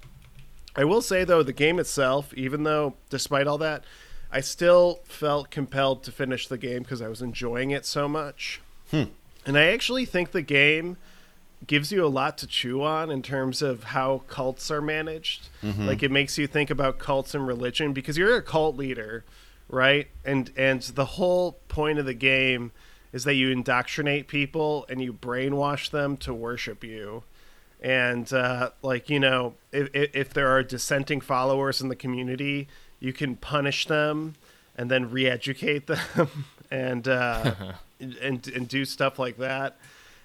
I will say though the game itself, even though despite all that, I still felt compelled to finish the game because I was enjoying it so much. And I actually think the game gives you a lot to chew on in terms of how cults are managed. Like it makes you think about cults and religion because you're a cult leader, right? And and the whole point of the game is that you indoctrinate people and you brainwash them to worship you. And uh, like you know, if, if if there are dissenting followers in the community, you can punish them and then re-educate them and uh, and and do stuff like that.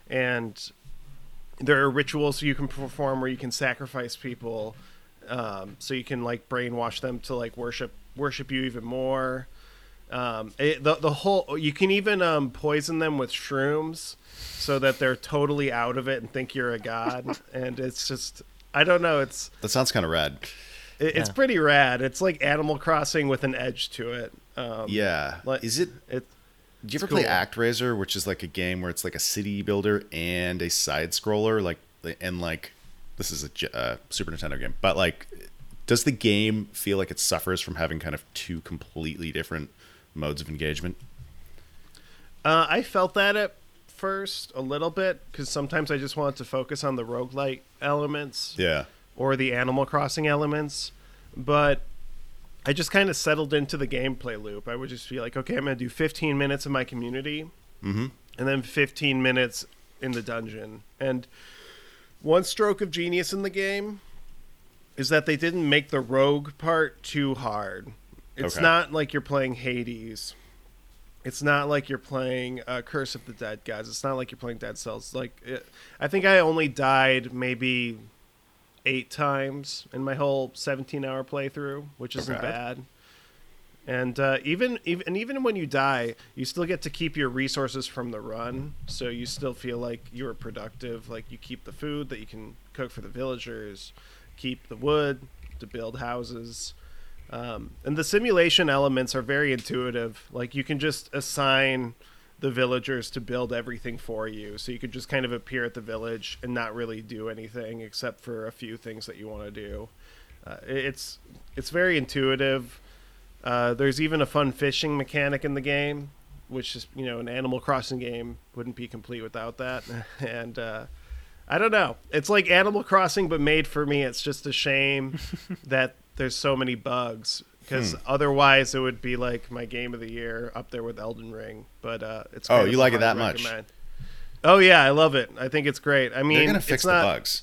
And there are rituals you can perform where you can sacrifice people, um, so you can like brainwash them to like worship worship you even more. Um, it, the the whole you can even um, poison them with shrooms, so that they're totally out of it and think you're a god. and it's just I don't know. It's That sounds kind of rad. it, it's pretty rad. It's like Animal Crossing with an edge to it. Um, Yeah. like- Is it? It Did you ever it's play cool. ActRaiser, which is like a game where it's like a city builder and a side scroller, like and like this is a uh, Super Nintendo game, but like, does the game feel like it suffers from having kind of two completely different modes of engagement? Uh, I felt that at first a little bit because sometimes I just wanted to focus on the roguelite elements Yeah. or the Animal Crossing elements, but I just kind of settled into the gameplay loop. I would just be like, okay, I'm going to do 15 minutes in my community Mm-hmm. and then 15 minutes in the dungeon. And one stroke of genius in the game is that they didn't make the rogue part too hard. It's Okay. not like you're playing Hades. It's not like you're playing uh, Curse of the Dead Gods. It's not like you're playing Dead Cells. Like, it, I think I only died maybe eight times in my whole 17 hour playthrough, which isn't Okay. bad. And uh, even, even and even when you die, you still get to keep your resources from the run, so you still feel like you were productive. Like you keep the food that you can cook for the villagers, keep the wood to build houses, um, and the simulation elements are very intuitive. Like you can just assign the villagers to build everything for you, so you could just kind of appear at the village and not really do anything except for a few things that you want to do. Uh, it's it's very intuitive. Uh, there's even a fun fishing mechanic in the game, which is you know an Animal Crossing game wouldn't be complete without that. and uh, I don't know, it's like Animal Crossing but made for me. It's just a shame that there's so many bugs because Hmm. otherwise it would be like my game of the year up there with Elden Ring. But uh, it's Oh, you like it that much? Oh yeah, I love it. I think it's great. I mean, They're gonna fix it's the bugs.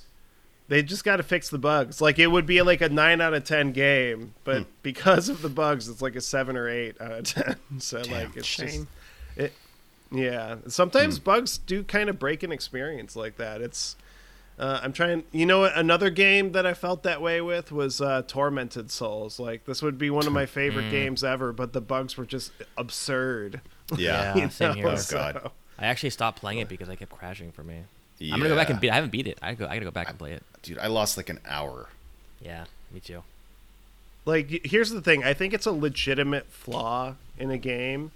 they just got to fix the bugs. Like it would be like a nine out of ten game, but Hmm. because of the bugs, it's like a seven or eight out of ten. So like it's just it. Yeah, sometimes Hmm. bugs do kind of break an experience like that. It's. Uh, I'm trying. You know, what? another game that I felt that way with was uh, Tormented Souls. Like this would be one of my favorite Hmm. games ever, but the bugs were just absurd. Yeah. Yeah, same here. Oh, So- God. I actually stopped playing it because I kept crashing for me. I'm gonna go back and beat. I haven't beat it. I go. I gotta go back and play it. Dude, I lost like an hour. Yeah, me too. like here's the thing i think it's a legitimate flaw in a game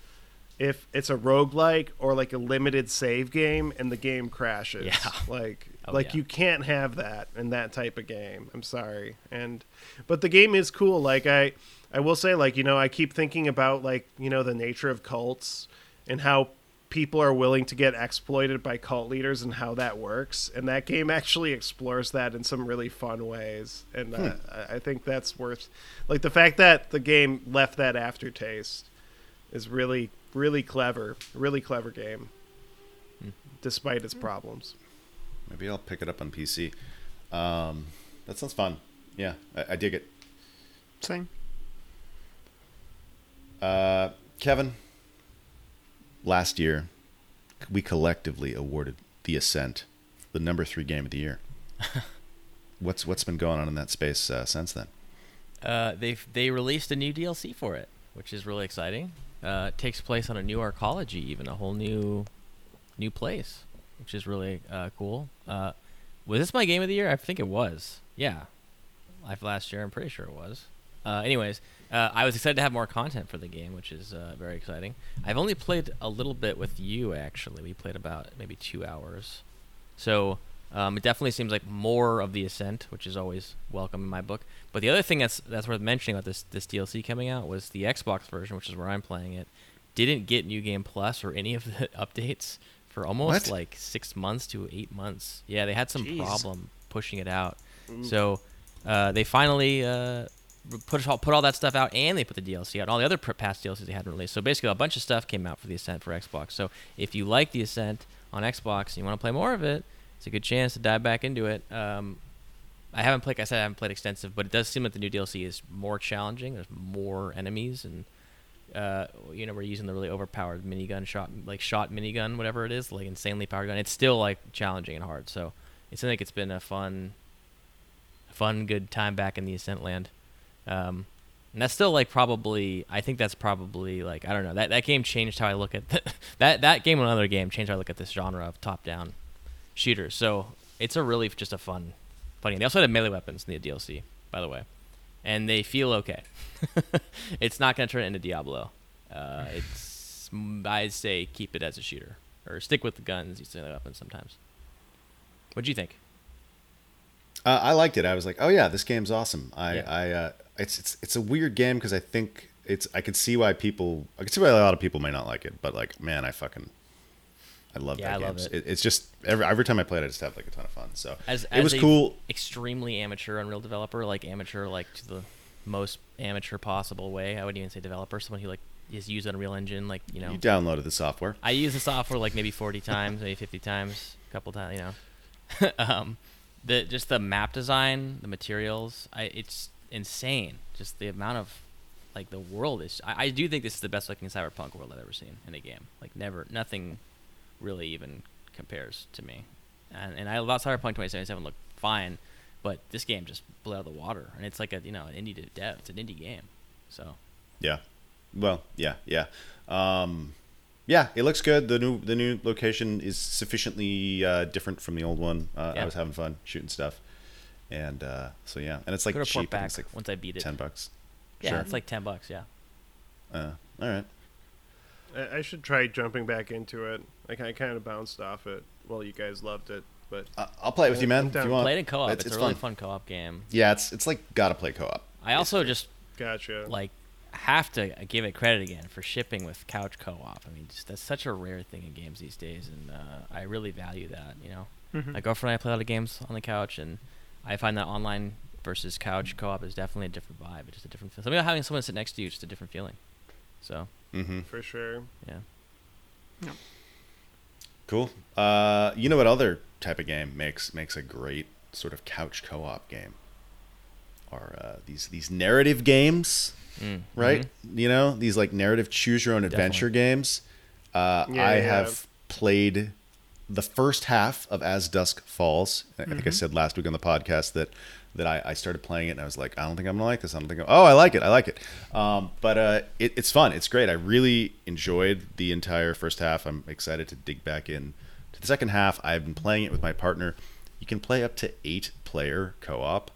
if it's a roguelike or like a limited save game and the game crashes. Yeah. Like Oh, like yeah. you can't have that in that type of game. I'm sorry. And but the game is cool. Like I I will say like, you know, I keep thinking about like, you know, the nature of cults and how people are willing to get exploited by cult leaders and how that works. And that game actually explores that in some really fun ways. And uh, I I think that's worth like the fact that the game left that aftertaste is really really clever. Really clever game. Despite its problems. Maybe I'll pick it up on PC. Um, that sounds fun. Yeah, I, I dig it. Same. Uh, Kevin, last year we collectively awarded The Ascent the number three game of the year. what's what's been going on in that space uh, since then? Uh, they they released a new DLC for it, which is really exciting. Uh, takes place on a new arcology, even a whole new new place, which is really uh, cool. Uh, was this my game of the year? I think it was. Yeah, life last year. I'm pretty sure it was. Uh, anyways, uh, I was excited to have more content for the game, which is uh, very exciting. I've only played a little bit with you actually. We played about maybe two hours, so um, it definitely seems like more of the ascent, which is always welcome in my book. But the other thing that's that's worth mentioning about this this DLC coming out was the Xbox version, which is where I'm playing it, didn't get New Game Plus or any of the updates for almost What? like six months to eight months. Yeah, they had some Jeez. problem pushing it out. So uh, they finally uh, put all, put all that stuff out, and they put the DLC out, and all the other past DLCs they hadn't released. So basically, a bunch of stuff came out for the Ascent for Xbox. So if you like the Ascent on Xbox and you want to play more of it, it's a good chance to dive back into it. Um, I haven't played. Like I said I haven't played extensive, but it does seem like the new DLC is more challenging. There's more enemies, and uh, you know we're using the really overpowered minigun shot, like shot minigun, whatever it is, like insanely powered gun. It's still like challenging and hard. So it seems like it's been a fun, fun, good time back in the Ascent land. Um, and that's still like probably. I think that's probably like I don't know. That that game changed how I look at the, that that game and another game changed how I look at this genre of top-down shooters. So it's a really just a fun, fun game. They also had melee weapons in the DLC, by the way, and they feel okay. it's not going to turn it into Diablo. Uh, it's I say keep it as a shooter or stick with the guns. Use melee weapons sometimes. What'd you think? Uh, I liked it. I was like, oh yeah, this game's awesome. I, Yeah. I, uh, it's, it's, it's a weird game because I think it's. I could see why people. I could see why a lot of people may not like it, but like, man, I fucking, I love Yeah, that I game. love it. It's just every every time I played it, I just have like a ton of fun. So As, it as was cool. Extremely amateur Unreal developer, like amateur, like to the most amateur possible way. I wouldn't even say developer. Someone who like has used Unreal Engine, like you know. You downloaded the software. I use the software like maybe 40 times, maybe 50 times, a couple times, you know. um, the just the map design, the materials, I it's insane. Just the amount of like the world is. I, I do think this is the best looking cyberpunk world I've ever seen in a game. Like never, nothing really even compares to me. And and I thought Cyberpunk 2077 looked fine, but this game just blew out of the water. And it's like a you know an indie dev. It's an indie game, so. Yeah. Well, yeah, yeah. Um, yeah, it looks good. The new the new location is sufficiently uh, different from the old one. Uh, Yeah. I was having fun shooting stuff, and uh, so yeah, and it's like cheap. report I think back It's like once I beat it. ten bucks. Yeah, Sure. it's like 10 bucks. Yeah. Uh, all right. I, I should try jumping back into it. Like I kind of bounced off it. Well, you guys loved it, but Uh, I'll play it with you, man. If you want. Play it in co-op. It's, It's, it's a really fun. fun co-op game. Yeah, it's it's like gotta play co-op. I also just gotcha. like have to give it credit again for shipping with couch co-op. I mean, just that's such a rare thing in games these days, and uh, I really value that. You know, Mhm. my girlfriend and I play a lot of games on the couch, and I find that online versus couch co-op is definitely a different vibe. It's just a different feel. Something about having someone sit next to you, is just a different feeling. So Mm-hmm. for sure. yeah, Cool. Uh, you know what other type of game makes makes a great sort of couch co-op game? Are uh, these these narrative games, Mm, right? mhm. You know, these like narrative choose your own adventure games. Uh, Yeah, I yeah. have played the first half of As Dusk Falls. I Mm-hmm. think I said last week on the podcast that that I, I started playing it and I was like, I don't think I'm gonna like this. I don't think. I'm, oh, I like it. I like it. Um, but uh, it, it's fun. It's great. I really enjoyed the entire first half. I'm excited to dig back in to the second half. I've been playing it with my partner. You can play up to eight player co-op.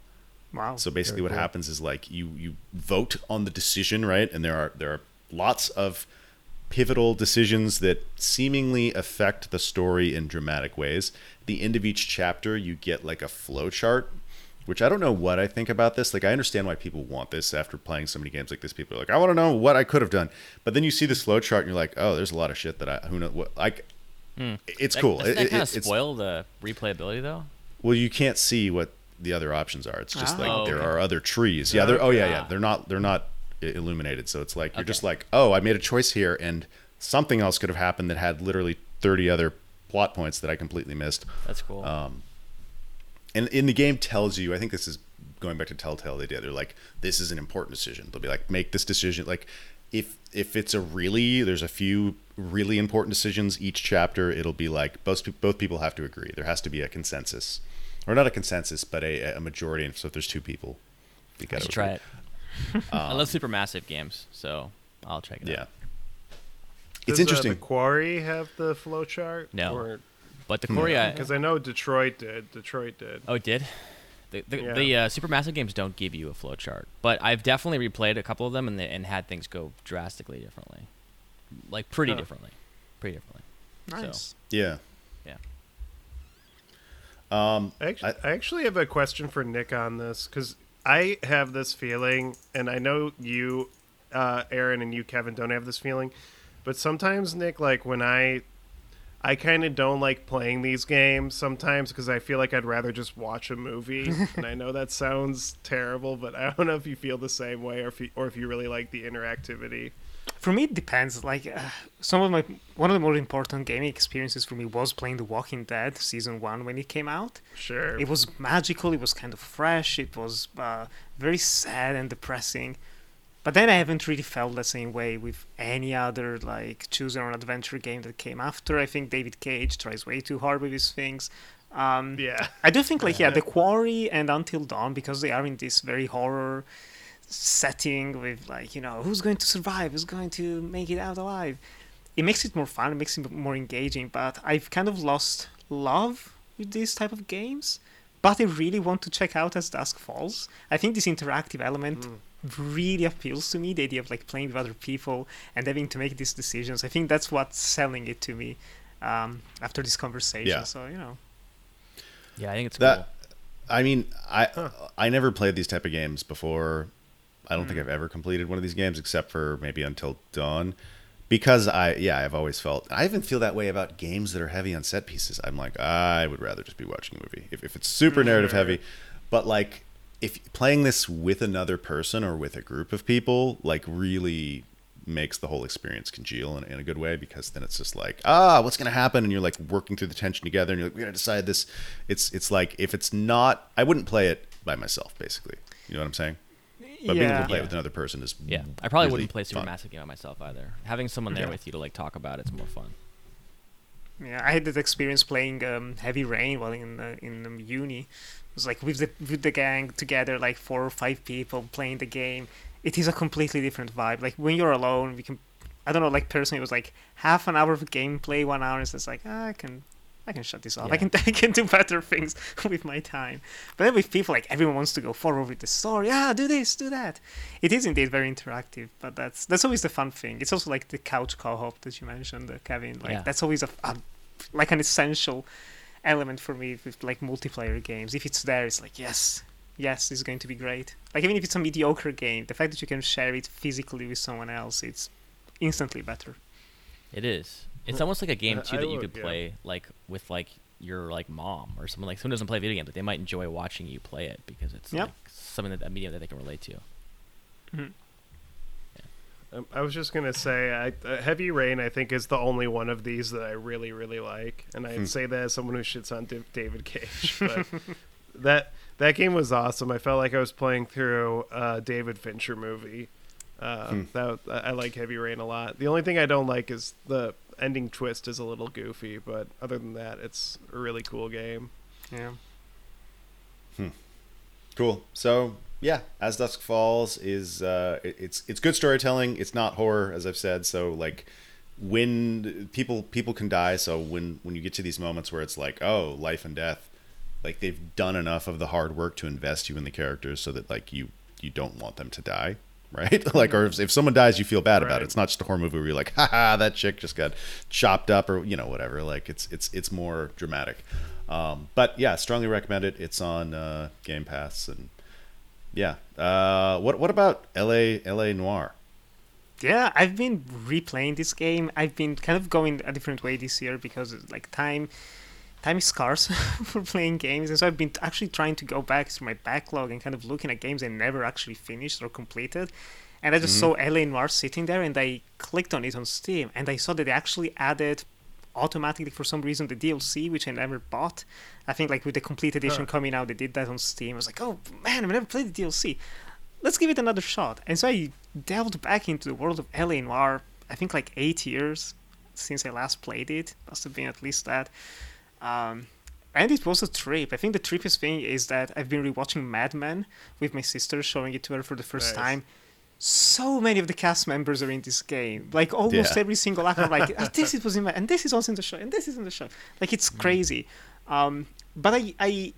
Wow. So basically, what cool. happens is like you you vote on the decision, right? And there are there are lots of pivotal decisions that seemingly affect the story in dramatic ways. At the end of each chapter, you get like a flow chart, which I don't know what I think about this. Like, I understand why people want this after playing so many games like this. People are like, I want to know what I could have done. But then you see this flow chart and you're like, oh, there's a lot of shit that I, who knows what, like, it's That- cool. Doesn't It- that it- kind of it's- spoil the replayability though? well, you can't see what the other options are. It's just Ah. like Oh, there are other trees. Yeah, they're, oh yeah, yeah. Ah. They're not they're not illuminated, so it's like you're Okay. just like, oh, I made a choice here, and something else could have happened that had literally thirty other plot points that I completely missed. That's cool. Um, and in the game tells you, I think this is going back to Telltale. They did. They're like, this is an important decision. They'll be like, make this decision. Like, if if it's a really, there's a few really important decisions each chapter. It'll be like both both people have to agree. There has to be a consensus, or not a consensus, but a, a majority. And so if there's two people, you gotta should try agree. it. I love supermassive games, so I'll check it Yeah, out. it's Does, interesting. Uh, the Quarry have the flow chart? No. But the Quarry, Hmm. I, Because I know Detroit did. Detroit did. oh, it did. The the, Yeah. the uh, supermassive games don't give you a flow chart, but I've definitely replayed a couple of them and they, and had things go drastically differently, like pretty Huh. differently, pretty differently. Nice. yeah. Yeah. Um, I actually, I- I actually have a question for Nick on this because I have this feeling, and I know you, uh, Aaron, and you, Kevin, don't have this feeling, but sometimes, Nick, like when I, I kind of don't like playing these games sometimes because I feel like I'd rather just watch a movie, and I know that sounds terrible, but I don't know if you feel the same way or if you, or if you really like the interactivity. For me, it depends. Like uh, some of my one of the more important gaming experiences for me was playing The Walking Dead season one when it came out. Sure. It was magical. It was kind of fresh. It was uh, very sad and depressing. But then I haven't really felt the same way with any other like choose your own adventure game that came after. I think David Cage tries way too hard with his things. Um, yeah. I do think like yeah, The Quarry and Until Dawn because they are in this very horror setting with like you know who's going to survive, who's going to make it out alive. It makes it more fun, it makes it more engaging. But I've kind of lost love with these type of games. But I really want to check out as Dusk Falls. I think this interactive element really appeals to me. The idea of like playing with other people and having to make these decisions. I think that's what's selling it to me um, after this conversation. Yeah. So you know. Yeah, I think it's that cool. I mean, I I never played these type of games before. I don't think I've ever completed one of these games except for maybe Until Dawn, because I yeah I've always felt I even feel that way about games that are heavy on set pieces. I'm like I would rather just be watching a movie if if it's super narrative heavy, but like if playing this with another person or with a group of people like really makes the whole experience congeal in, in a good way because then it's just like ah what's gonna happen and you're like working through the tension together and you're like we gotta decide this it's it's like if it's not i wouldn't play it by myself basically you know what i'm saying but being able to play it Yeah. with another person is Yeah, I probably really wouldn't play fun. Supermassive Game by myself either. Having someone there Yeah. with you to like talk about it's more fun. Yeah, I had that experience playing um, Heavy Rain while in uh, in um, uni. Was like with the with the gang together, like four or five people playing the game. It is a completely different vibe. Like when you're alone, we can. I don't know. Like personally, it was like half an hour of gameplay, one hour. It's just like ah, I can, I can shut this off. I can I can do better things with my time. But then with people, like everyone wants to go forward with the story. Ah, do this, do that. It is indeed very interactive, but that's that's always the fun thing. It's also like the couch co-op that you mentioned, uh, Kevin. Like Yeah. that's always a, a like an essential element for me with like multiplayer games. If it's there, it's like yes, yes, this is going to be great. Like even if it's a mediocre game, the fact that you can share it physically with someone else, it's instantly better. It is. It's almost like a game too that you could play like with like your like mom or someone like someone who doesn't play video games, but they might enjoy watching you play it because it's Yep. like something that a medium that they can relate to. Mm-hmm. Um, I was just gonna say, I, uh, Heavy Rain, I think, is the only one of these that I really, really like, and I'd say that as someone who shits on Div- David Cage. But that that game was awesome. I felt like I was playing through a David Fincher movie. Uh, Hmm. That I I like Heavy Rain a lot. The only thing I don't like is the ending twist is a little goofy, but other than that, it's a really cool game. Yeah. Cool. So yeah, As Dusk Falls is uh, it's it's good storytelling. It's not horror, as I've said. So like when people people can die. So when when you get to these moments where it's like oh life and death, like they've done enough of the hard work to invest you in the characters so that like you you don't want them to die. right? like, or if, if someone dies, you feel bad about it. It's not just a horror movie where you're like, haha, that chick just got chopped up, or you know, whatever. Like, it's it's it's more dramatic. Um, but yeah, strongly recommend it. It's on uh, Game Pass, and yeah. Uh, what what about L.A. L.A. Noir? Yeah, I've been replaying this game. I've been kind of going a different way this year because like time time is scarce for playing games and so I've been actually trying to go back to my backlog and kind of looking at games I never actually finished or completed. And I just saw LA Noir sitting there and I clicked on it on Steam and I saw that they actually added automatically for some reason the DLC which I never bought. I think like with the complete edition Huh. coming out they did that on Steam. I was like, "Oh man, I've never played the DLC." let's give it another shot. And so I delved back into the world of LA Noir, I think like eight years since I last played it. Must have been at least that. Um, and it was a trip. I think the trippiest thing is that I've been rewatching Mad Men with my sister, showing it to her for the first Nice. time. So many of the cast members are in this game. Like almost Yeah. every single actor. Like, "Oh, this is was in my, and this is also in the show, and this is in the show. Like it's crazy. Um, but I, I,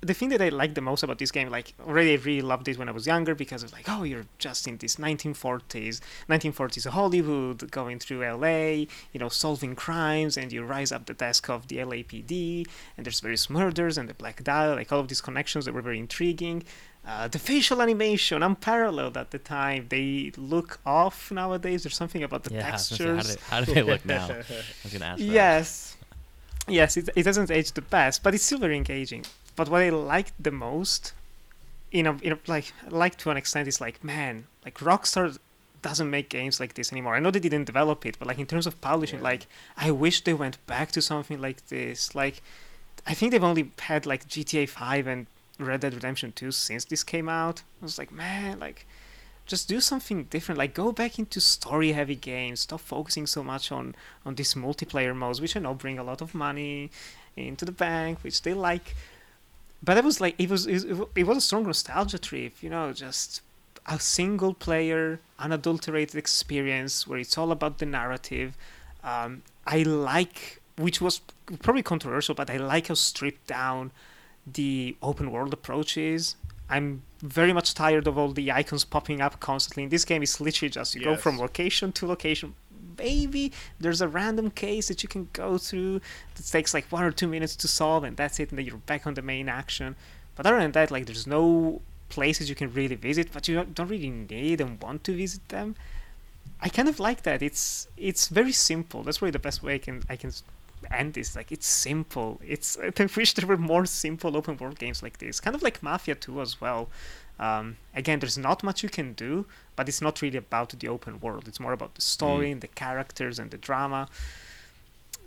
the thing that I like the most about this game, like already I really loved it when I was younger because it's like, oh, you're just in this 1940s, 1940s Hollywood, going through LA, you know, solving crimes, and you rise up the desk of the LAPD, and there's various murders and the Black Dahlia, like all of these connections that were very intriguing. Uh, the facial animation, unparalleled at the time. They look off nowadays. There's something about the yeah, textures. say, how, do they, how do they look now? I was gonna ask. That. Yes. Yes, it, it doesn't age the best, but it's still very engaging. But what I liked the most, you know, you know, like like to an extent, is like, man, like Rockstar doesn't make games like this anymore. I know they didn't develop it, but like in terms of publishing, Yeah. like I wish they went back to something like this. Like, I think they've only had like GTA Five and Red Dead Redemption Two since this came out. I was like, man, like just do something different. Like go back into story heavy games. Stop focusing so much on on these multiplayer modes which i know bring a lot of money into the bank which they like. But it was like it was it, it was a strong nostalgia trip you know just a single player unadulterated experience where it's all about the narrative. Um, i like which was probably controversial but i like how stripped down the open world approach is i'm very much tired of all the icons popping up constantly. In this game it's literally just you go from location to location. Maybe there's a random case that you can go through that takes like one or two minutes to solve and that's it and then you're back on the main action. But other than that like there's no places you can really visit but you don't, really need and want to visit them. I kind of like that. It's it's very simple. That's really the best way i can i can end this like it's simple it's i wish there were more simple open world games like this kind of like mafia 2 as well um, again there's not much you can do but it's not really about the open world it's more about the story and the characters and the drama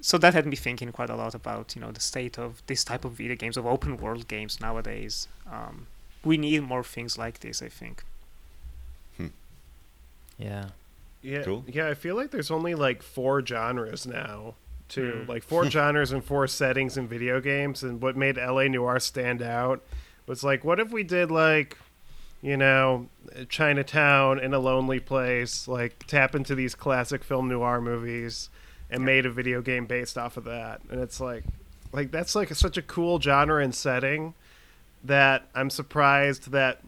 so that had me thinking quite a lot about you know the state of this type of video games of open world games nowadays um, we need more things like this i think Hmm. Yeah. Yeah, Cool. yeah. I feel like there's only like four genres now, too. Mm. Like four genres and four settings in video games. And what made LA Noir stand out was like, what if we did like, you know, Chinatown in a lonely place, like tap into these classic film noir movies, and made a video game based off of that. And it's like, like that's like such a cool genre and setting that I'm surprised that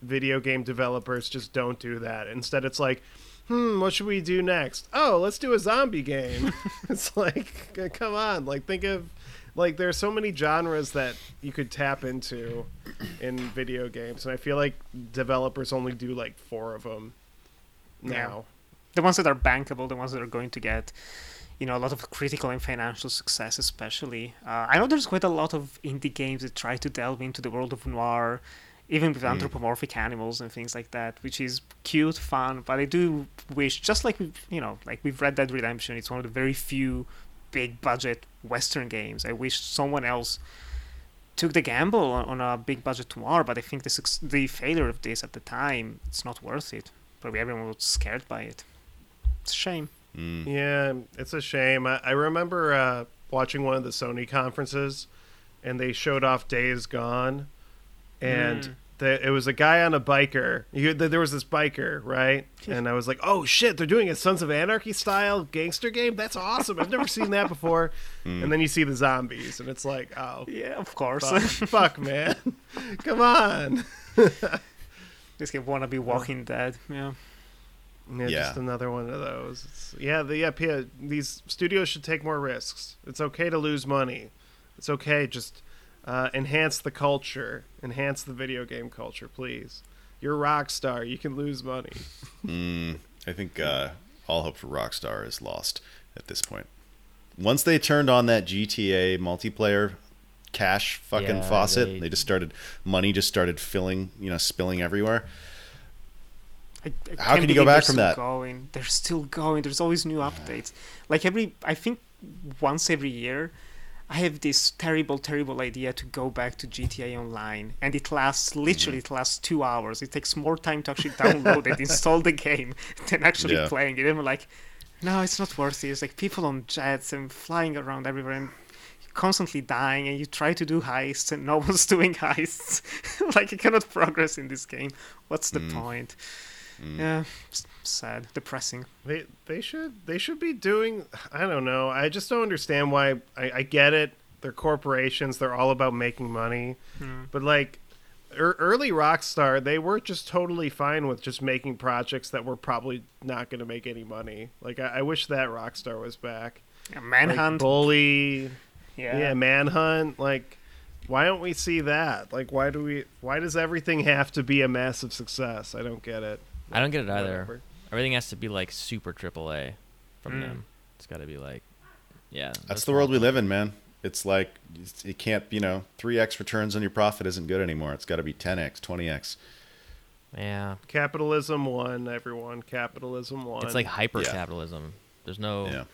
video game developers just don't do that. Instead, it's like, hmm, what should we do next? Oh, let's do a zombie game. it's like, come on, like think of, like there are so many genres that you could tap into in video games, and I feel like developers only do like four of them now. the ones that are bankable, the ones that are going to get, you know, a lot of critical and financial success, especially. Uh, I know there's quite a lot of indie games that try to delve into the world of noir, even with anthropomorphic animals and things like that, which is cute, fun. But I do wish, just like we've, you know, like we've Red Dead Redemption, it's one of the very few big budget Western games. I wish someone else took the gamble on, on a big budget noir, but I think the suc- the failure of this at the time, it's not worth it. Probably everyone was scared by it. It's a shame. Mm. Yeah, it's a shame. I, I remember uh, watching one of the Sony conferences, and they showed off Days Gone, and Mm. the, it was a guy on a biker. You, th- there was this biker, right? And I was like, "Oh shit, they're doing a Sons of Anarchy style gangster game. That's awesome! I've never seen that before." And then you see the zombies, and it's like, "Oh, Yeah, of course. fuck, fuck man, come on." This game wanna be Walking Dead. Yeah. Yeah, Yeah. just another one of those. It's, yeah, the yeah, P- these studios should take more risks. It's okay to lose money. It's okay, just uh, enhance the culture, enhance the video game culture, please. You're Rockstar. You can lose money. Mm, I think uh, all hope for Rockstar is lost at this point. Once they turned on that GTA multiplayer cash fucking Yeah, faucet, they- they... just started money just started filling, you know, spilling everywhere. I, I How can't you go believe back they're from still that? Going. They're still going. There's always new updates. Like every, I think once every year, I have this terrible, terrible idea to go back to GTA Online, and it lasts literally it lasts two hours. It takes more time to actually download and install the game than actually Yeah. playing it. And I'm like, no, it's not worth it. It's like people on jets and flying around everywhere and constantly dying, and you try to do heists and no one's doing heists. like you cannot progress in this game. What's the Mm. point? Yeah, sad, depressing. They they should they should be doing. I don't know. I just don't understand why. I, I get it. They're corporations. They're all about making money. Hmm. But like er, early Rockstar, they were just totally fine with just making projects that were probably not going to make any money. Like I, I wish that Rockstar was back. Yeah, Like, Manhunt. Bully, yeah. yeah. Manhunt. Like, why don't we see that? Like, why do we? Why does everything have to be a massive success? I don't get it. I don't get it either. Whatever. Everything has to be like super triple A from Mm. them. It's got to be like, yeah. That's the world we live in, man. It's like it's- it can't, you know, three x returns on your profit isn't good anymore. It's got to be ten x, twenty x. Yeah, Capitalism won, everyone. Capitalism won. it's like hyper Yeah. capitalism. There's no Yeah,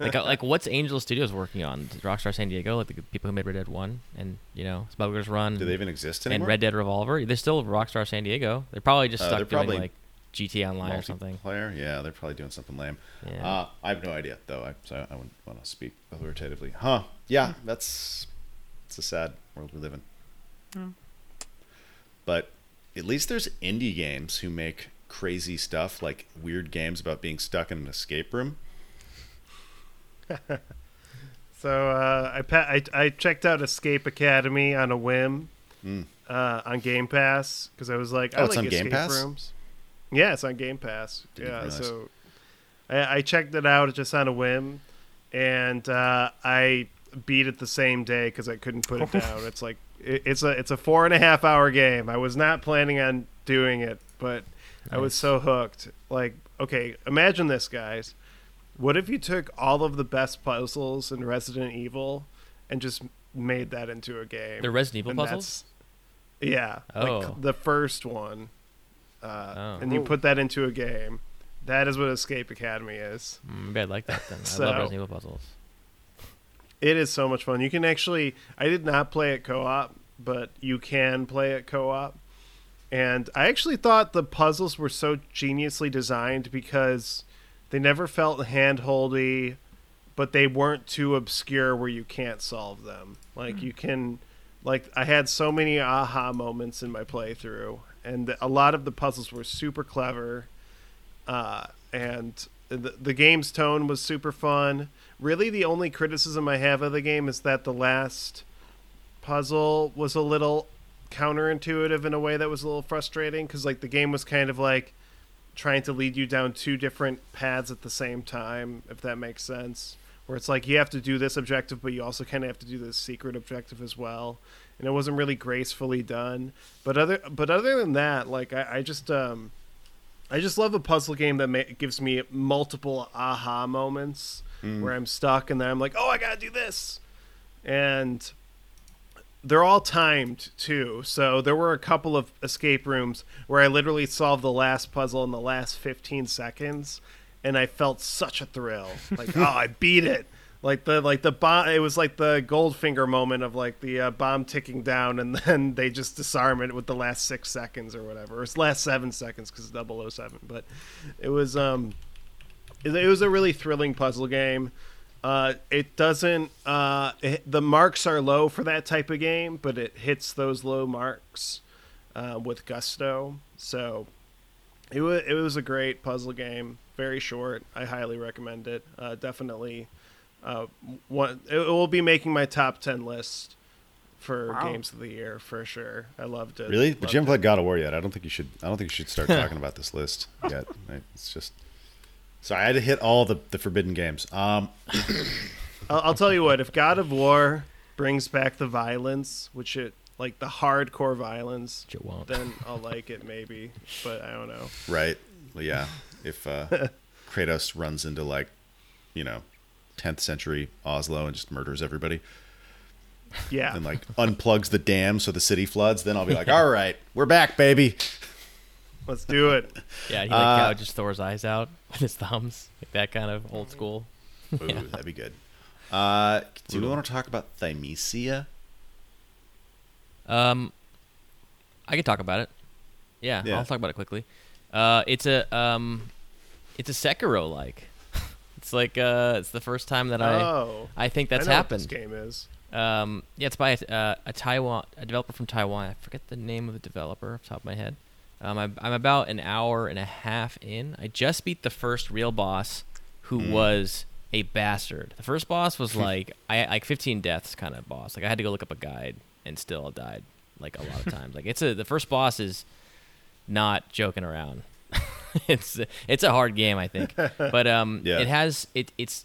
like uh, like what's Angel Studios working on? Rockstar San Diego, like the people who made Red Dead One and you know Smuggler's Run do they even exist anymore? and? Red Dead Revolver. They're still Rockstar San Diego. They're probably just Uh, stuck they're doing probably like GTA Online or something. Multiplayer? Yeah, they're probably doing something lame. Yeah. Uh, I have no idea though. I, so I wouldn't want to speak authoritatively. Huh? Yeah, that's it's a sad world we live in. Hmm. But at least there's indie games who make crazy stuff like weird games about being stuck in an escape room. So uh, I, pa- I I checked out Escape Academy on a whim Mm. uh, on Game Pass because I was like, I Oh, it's like on Game escape Pass? rooms. Yeah, it's on Game Pass. Didn't yeah, realize. so I, I checked it out just on a whim, and uh, I beat it the same day because I couldn't put it down. It's like it, it's a it's a four and a half hour game. I was not planning on doing it, but I was so hooked. Like, okay, imagine this, guys. What if you took all of the best puzzles in Resident Evil and just made that into a game? They're Resident Evil And puzzles. that's- Yeah, Oh. like the first one, uh, Oh. and you Oh. put that into a game. That is what Escape Academy is. Mm, Maybe I'd like that then. I So- love Resident Evil puzzles. It is so much fun. You can actually. I did not play it co-op, but you can play it co-op. And I actually thought the puzzles were so geniusly designed because they never felt hand-holdy, but they weren't too obscure where you can't solve them. Like you can, like I had so many aha moments in my playthrough, and a lot of the puzzles were super clever. Uh, and the, the game's tone was super fun. Really, the only criticism I have of the game is that the last puzzle was a little counterintuitive in a way that was a little frustrating because like the game was kind of like trying to lead you down two different paths at the same time if that makes sense. Where it's like you have to do this objective but you also kind of have to do this secret objective as well. And it wasn't really gracefully done. But other but other than that like i, I just um i just love a puzzle game that ma- gives me multiple aha moments where i'm stuck and then i'm like oh i gotta do this. And they're all timed too. So there were a couple of escape rooms where I literally solved the last puzzle in the last 15 seconds and I felt such a thrill. Like, oh, I beat it. Like the like the bomb it was like the Goldfinger moment of like the uh, bomb ticking down and then they just disarm it with the last 6 seconds or whatever. Or it's last 7 seconds cuz it's 007, but it was um it was a really thrilling puzzle game. Uh, it doesn't. Uh, it, the marks are low for that type of game, but it hits those low marks uh, with gusto. So it was it was a great puzzle game. Very short. I highly recommend it. Uh, definitely. Uh, one. It will be making my top ten list for Wow. games of the year for sure. I loved it. Really? But you haven't played God of War yet. I don't think you should. I don't think you should start talking about this list yet. It's just. Sorry, I had to hit all the, the forbidden games. Um, I'll, I'll tell you what. If God of War brings back the violence, which it like the hardcore violence, Which it won't. then I'll like it maybe. But I don't know. right? Well, yeah. If uh, Kratos runs into like, you know, 10th century Oslo and just murders everybody, Yeah. and like unplugs the dam so the city floods, then I'll be like, all right, we're back, baby. Let's do it. Yeah, he like Uh, gouges Thor's eyes out with his thumbs, like that kind of old school. Ooh, that'd be good. Uh, do we want to talk about Thymesia? Um, I can talk about it. Yeah, Yeah. I'll talk about it quickly. Uh, it's a um, it's a Sekiro like. it's like uh, it's the first time that I oh, I think that's I know happened. What this game is. Um, yeah, it's by a, uh, a Taiwan, a developer from Taiwan. I forget the name of the developer off the top of my head. Um, I'm, I'm about an hour and a half in. I just beat the first real boss, who Mm. was a bastard. The first boss was like I like 15 deaths kind of boss. Like I had to go look up a guide and still died like a lot of times. like it's a the first boss is not joking around. it's it's a hard game, I think. But um, Yeah. it has it it's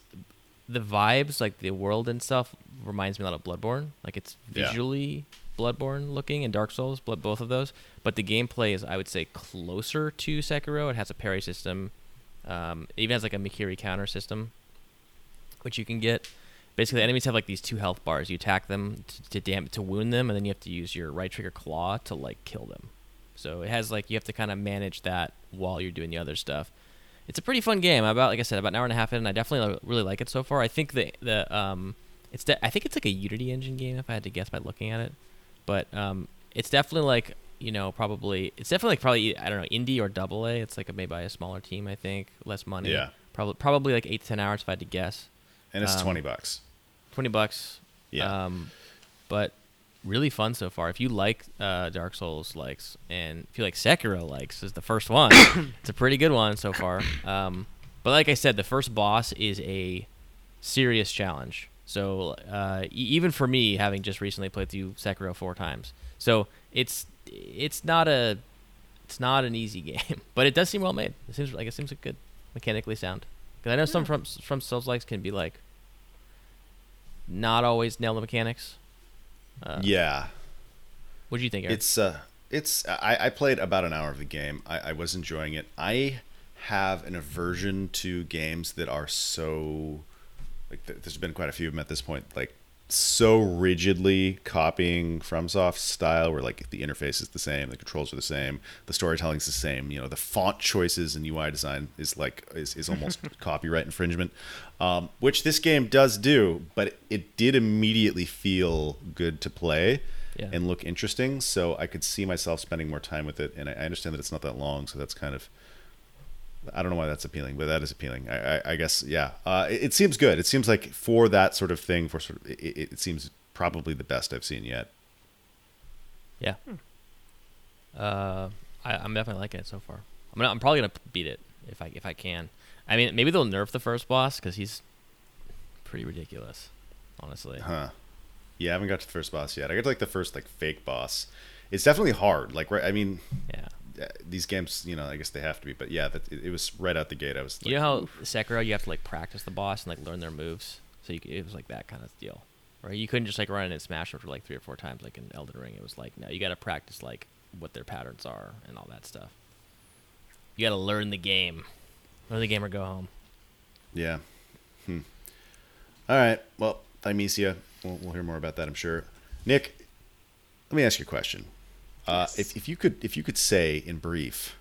the vibes like the world and stuff reminds me a lot of Bloodborne. Like it's Yeah. Bloodborne looking and Dark Souls, both of those. But the gameplay is I would say closer to Sekiro. It has a parry system. Um, it even has like a Mikiri counter system, which you can get. Basically, the enemies have like these two health bars. You attack them to, to to wound them, and then you have to use your right trigger claw to like kill them. So it has like you have to kind of manage that while you're doing the other stuff. It's a pretty fun game. About like I said, about an hour and a half in, and I definitely really like it so far. I think the the um, it's de- I think it's like a Unity engine game if I had to guess by looking at it, but um, it's definitely like you know probably it's definitely like probably I don't know indie or double A. It's like made by a smaller team I think, less money. Yeah. Probably probably like eight to ten hours if I had to guess. And it's Um, 20 bucks. Twenty bucks. Yeah. Um, but really fun so far. If you like uh, Dark Souls likes, and if you like Sekiro likes, is the first one. it's a pretty good one so far. Um, but like I said, the first boss is a serious challenge. So uh, e- even for me, having just recently played through Sekiro four times, so it's it's not a it's not an easy game, but it does seem well made. It seems like it seems like good, mechanically sound. Because I know some from from Souls likes can be like not always nail the mechanics. Uh, yeah. What do you think, Eric? It's uh, it's I, I played about an hour of the game. I, I was enjoying it. I have an aversion to games that are so like th- there's been quite a few of them at this point. Like so rigidly copying FromSoft's style, where like the interface is the same, the controls are the same, the storytelling's the same. You know, the font choices and UI design is like is, is almost copyright infringement, um, which this game does do. But it did immediately feel good to play Yeah. and look interesting. So I could see myself spending more time with it. And I, I understand that it's not that long, so that's kind of I don't know why that's appealing, but that is appealing. I, I, I guess, yeah. Uh, it, it seems good. It seems like for that sort of thing, for sort of, it, it it seems probably the best I've seen yet. yeah. Uh, I, I'm definitely liking it so far. I'm gonna, I'm probably gonna beat it if I if I can. I mean, maybe they'll nerf the first boss because he's pretty ridiculous, honestly. Huh? Yeah, I haven't got to the first boss yet. I got to like the first like fake boss. It's definitely hard. Like, right? I mean, Yeah. Uh, these games, you know, I guess they have to be. But yeah, that, it, it was right out the gate. I was. Like, You know how Sekiro you have to like practice the boss and like learn their moves, so you, it was like that kind of deal, right? You couldn't just like run in and smash them for like three or four times like in Elden Ring. It was like no, you got to practice like what their patterns are and all that stuff. You got to learn the game, learn the game or go home. Yeah. Hmm. All right. Well, Thymesia. We'll, we'll hear more about that, I'm sure. Nick, let me ask you a question. Uh, if, if you could, if you could say in brief,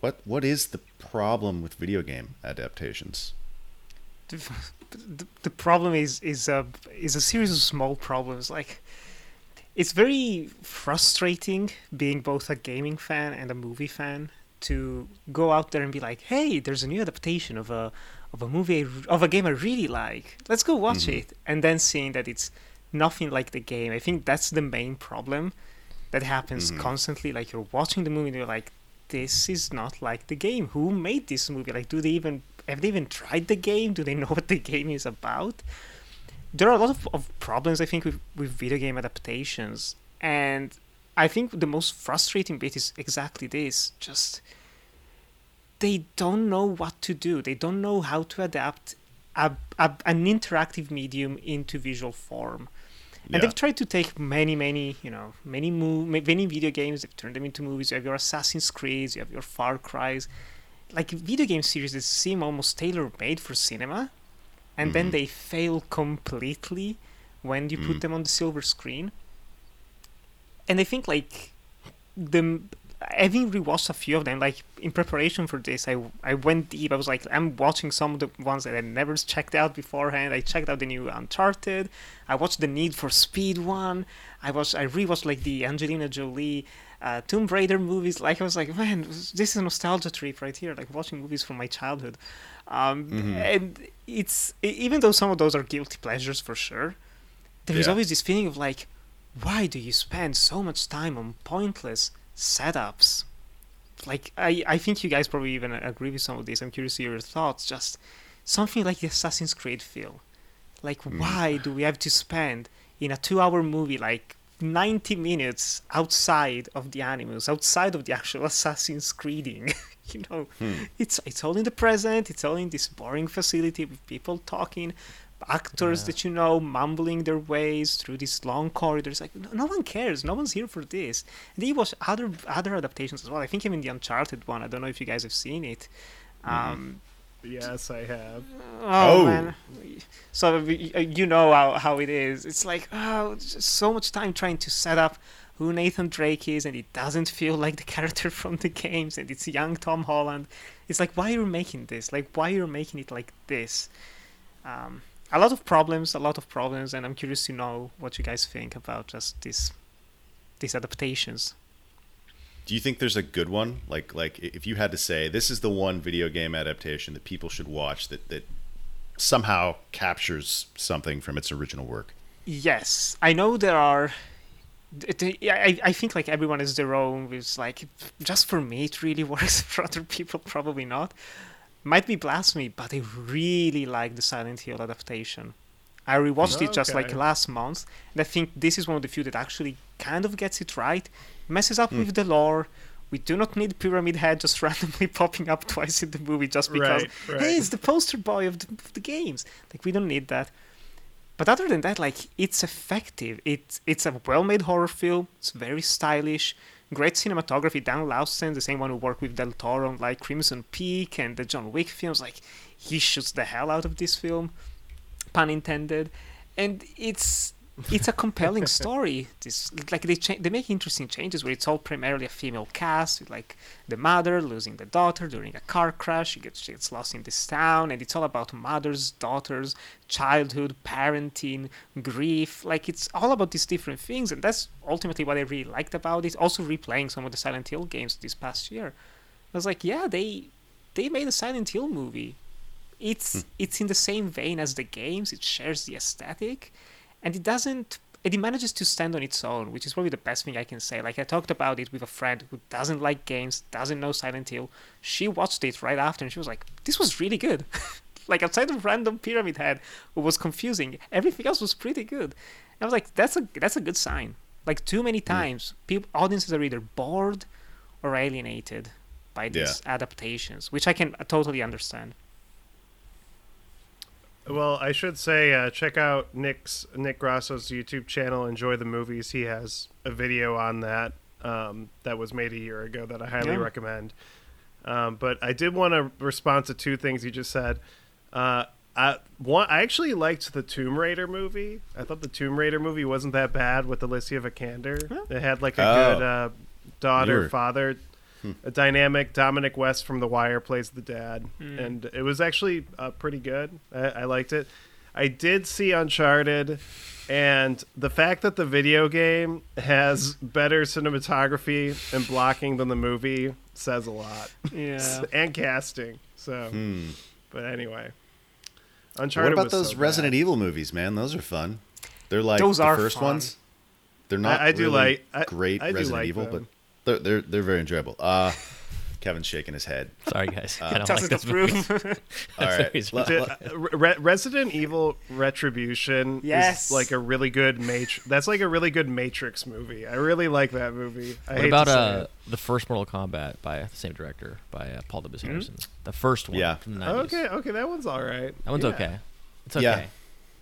what what is the problem with video game adaptations? the, the, the problem is is a is a series of small problems like it's very frustrating being both a gaming fan and a movie fan to go out there and be like hey there's a new adaptation of a of a movie of a game I really like let's go watch Mhm. it and then seeing that it's nothing like the game I think that's the main problem that happens Mhm. constantly like you're watching the movie and you're like this is not like the game who made this movie like do they even have they even tried the game do they know what the game is about there are a lot of, of problems I think with, with video game adaptations, and I think the most frustrating bit is exactly this: just they don't know what to do. They don't know how to adapt a, a, an interactive medium into visual form. And they've tried to take many, many, you know, many mo- many video games. They've turned them into movies. You have your Assassin's Creed, you have your Far Cry's, like video game series that seem almost tailor-made for cinema, and then Mhm. they fail completely when you Mm. put them on the silver screen. And I think like the having rewatched a few of them, like in preparation for this, I I went deep. I was like, I'm watching some of the ones that I never checked out beforehand. I checked out the new Uncharted. I watched the Need for Speed one. I watched, I rewatched like the Angelina Jolie, uh, Tomb Raider movies. Like I was like, man, this is a nostalgia trip right here. Like watching movies from my childhood. Um, Mhm. And it's even though some of those are guilty pleasures for sure, there is Yeah. always this feeling of like, why do you spend so much time on pointless setups? Like I, I think you guys probably even agree with some of this. I'm curious to your thoughts. Just something like the Assassin's Creed feel. Like Mm. why do we have to spend in a two-hour movie like 90 minutes outside of the animals, outside of the actual Assassin's Creeding? you know, Hmm. it's it's all in the present. It's all in this boring facility with people talking, actors Yeah. that you know mumbling their ways through these long corridors. Like no, no one cares. No one's here for this. And then you other other adaptations as well. I think even the Uncharted one. I don't know if you guys have seen it. Um, Yes, I have. Oh, Oh. man. So y- you know how, how it is. It's like oh, so much time trying to set up who Nathan Drake is, and it doesn't feel like the character from the games, and it's young Tom Holland. It's like why are you're making this? Like why are you're making it like this? Um, a lot of problems, a lot of problems, and I'm curious to know what you guys think about just this these adaptations. Do you think there's a good one? Like like if you had to say this is the one video game adaptation that people should watch that that somehow captures something from its original work. Yes, I know there are. I, I think like everyone has their own. It's like just for me it really works. For other people, probably not. Might be blasphemy, but I really like the Silent Hill adaptation. I rewatched it just like last month, and I think this is one of the few that actually kind of gets it right. Messes up Hmm. with the lore. We do not need Pyramid Head just randomly popping up twice in the movie just because Right, right. hey, it's the poster boy of the, of the games. Like we don't need that. But other than that, like it's effective. It's it's a well-made horror film. It's very stylish. Great cinematography. Dan Laustsen, the same one who worked with Del Toro on like Crimson Peak and the John Wick films, like he shoots the hell out of this film, pun intended. And it's it's a compelling story. This like they cha- they make interesting changes where it's all primarily a female cast with like the mother losing the daughter during a car crash. She gets she gets lost in this town, and it's all about mothers, daughters, childhood, parenting, grief. Like it's all about these different things, and that's ultimately what I really liked about it. Also, replaying some of the Silent Hill games this past year, I was like, yeah, they they made a Silent Hill movie. It's hmm. it's in the same vein as the games. It shares the aesthetic, and it doesn't. And it manages to stand on its own, which is probably the best thing I can say. Like I talked about it with a friend who doesn't like games, doesn't know Silent Hill. She watched it right after, and she was like, "This was really good." like outside of random Pyramid Head, who was confusing, everything else was pretty good. And I was like, "That's a that's a good sign." Like too many times, people audiences are either bored or alienated by these adaptations, which I can uh, totally understand. Well, I should say, uh, check out Nick's Nick Grasso's YouTube channel. Enjoy the movies. He has a video on that um, that was made a year ago that I highly Yeah. recommend. Um, but I did want to respond to two things you just said. Uh, I one, I actually liked the Tomb Raider movie. I thought the Tomb Raider movie wasn't that bad with Alicia Vikander. Huh? It had like a Oh. good uh, daughter You were- father a dynamic. Dominic West from The Wire plays the dad, Mm. and it was actually uh, pretty good. I, I liked it. I did see Uncharted, and the fact that the video game has better cinematography and blocking than the movie says a lot, Yeah. and casting. So, Hmm. but anyway, Uncharted. What about was those so Resident bad. Evil movies, man? Those are fun. They're like Those the are first fun. ones. They're not I- I do really like- I- great I do Resident like Evil, them. but they're they're they're very enjoyable. Uh, Kevin's shaking his head. Sorry, guys. I don't like this movie. approve. All right. He's le- Dude, le- uh, Re- Resident Evil Retribution Yes. is like a really good Matrix. That's like a really good Matrix movie. I really like that movie. I What hate about to say uh, it. the first Mortal Kombat by the same director by uh, Paul W. Anderson? The first one. Yeah. From the 90s. Okay, okay, that one's all right. That one's Yeah. okay. It's okay. Yeah.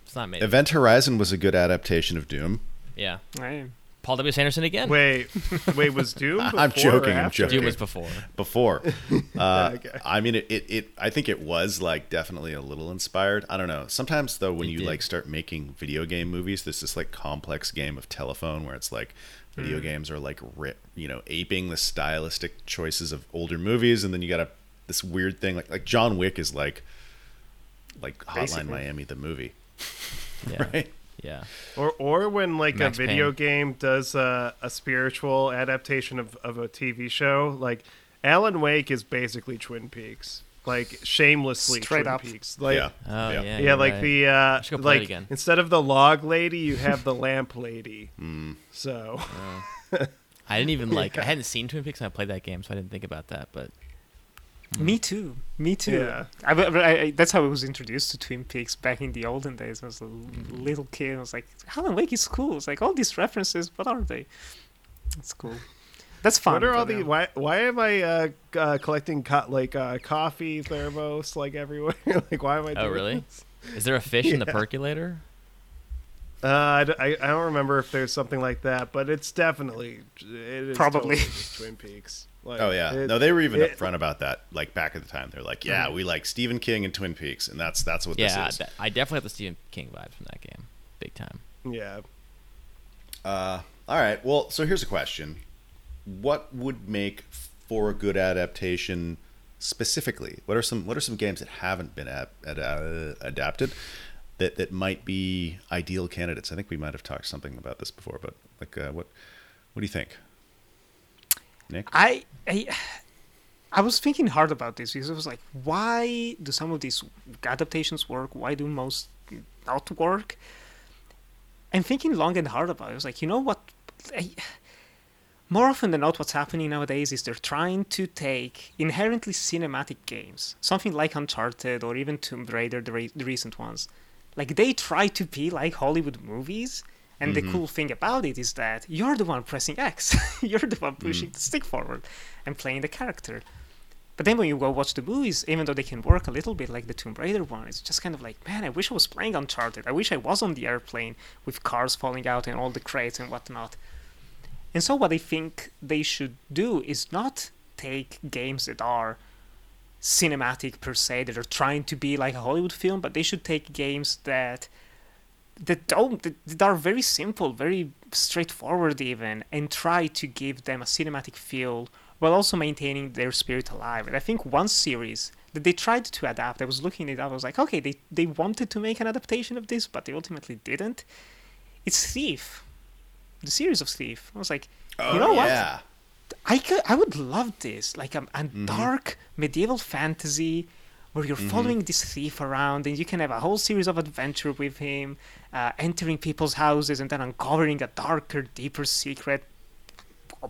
It's not made. Event Horizon was a good adaptation of Doom. Yeah. Right. Paul W. S. Anderson again. Wait, wait, was Doom? I'm before or joking, I'm joking. Doom was before. before. Uh, Okay. I mean, it, it, it. I think it was like definitely a little inspired. I don't know. Sometimes though, when It you did. like start making video game movies, there's this like complex game of telephone where it's like video games are like ri- you know aping the stylistic choices of older movies, and then you got a this weird thing like like John Wick is like like Hotline Basically. Miami the movie, Yeah. right? Yeah. Or, or when like Max a video Payne. game does a, a spiritual adaptation of, of a TV show, like Alan Wake is basically Twin Peaks, like shamelessly Straight Twin up. Peaks. Like, yeah. Oh yeah. yeah, you're like right. the uh, go play it like again. instead of the log lady, you have the lamp lady. Hmm. So I didn't even like. I hadn't seen Twin Peaks and I played that game, so I didn't think about that. But Me too. Me too. Yeah. I, I- I- that's how I was introduced to Twin Peaks back in the olden days. I was a l- little kid. I was like, Alan Wake is cool. It's like all these references. What are they? It's cool. That's fun. what are all the why why am I uh, uh, collecting co- like uh, coffee thermos like everywhere? like why am I? oh really? this? Is there a fish in the percolator? Uh, I, d- I- I don't remember if there's something like that, but it's definitely it is Probably. totally Twin Peaks. Like, Oh yeah, it- no, they were even it- upfront about that. Like back at the time, they're like, "Yeah, we like Stephen King and Twin Peaks, and that's that's what Yeah, this is." that- I definitely have the Stephen King vibes from that game, big time. Yeah, Uh, all right. Well, so here's a question: What would make for a good adaptation specifically? What are some What are some games that haven't been ad, ad, uh, adapted that that might be ideal candidates? I think we might have talked something about this before, but like, uh, what What do you think, Nick? I, I I was thinking hard about this because I was like, why do some of these adaptations work? Why do most not work? And thinking long and hard about it, I was like, you know what? I, more often than not, what's happening nowadays is they're trying to take inherently cinematic games, something like Uncharted or even Tomb Raider, the, re- the recent ones. Like they try to be like Hollywood movies, and the mm-hmm. cool thing about it is that you're the one pressing X, you're the one mm. pushing the stick forward and playing the character. But then when you go watch the movies, even though they can work a little bit like the Tomb Raider one, it's just kind of like, man, I wish I was playing Uncharted. I wish I was on the airplane with cars falling out and all the crates and whatnot. And so what I think they should do is not take games that are cinematic per se, that are trying to be like a Hollywood film, but they should take games that that don't that, are very simple, very straightforward even, and try to give them a cinematic feel while also maintaining their spirit alive. And I think one series that they tried to adapt, I was looking at it up, I was like, okay, they, they wanted to make an adaptation of this, but they ultimately didn't. It's Thief. The series of Thief. I was like, oh, you know what? Oh. I could, I would love this, like um, a, a dark medieval fantasy where you're mm-hmm. following this thief around and you can have a whole series of adventure with him, uh, entering people's houses and then uncovering a darker, deeper secret.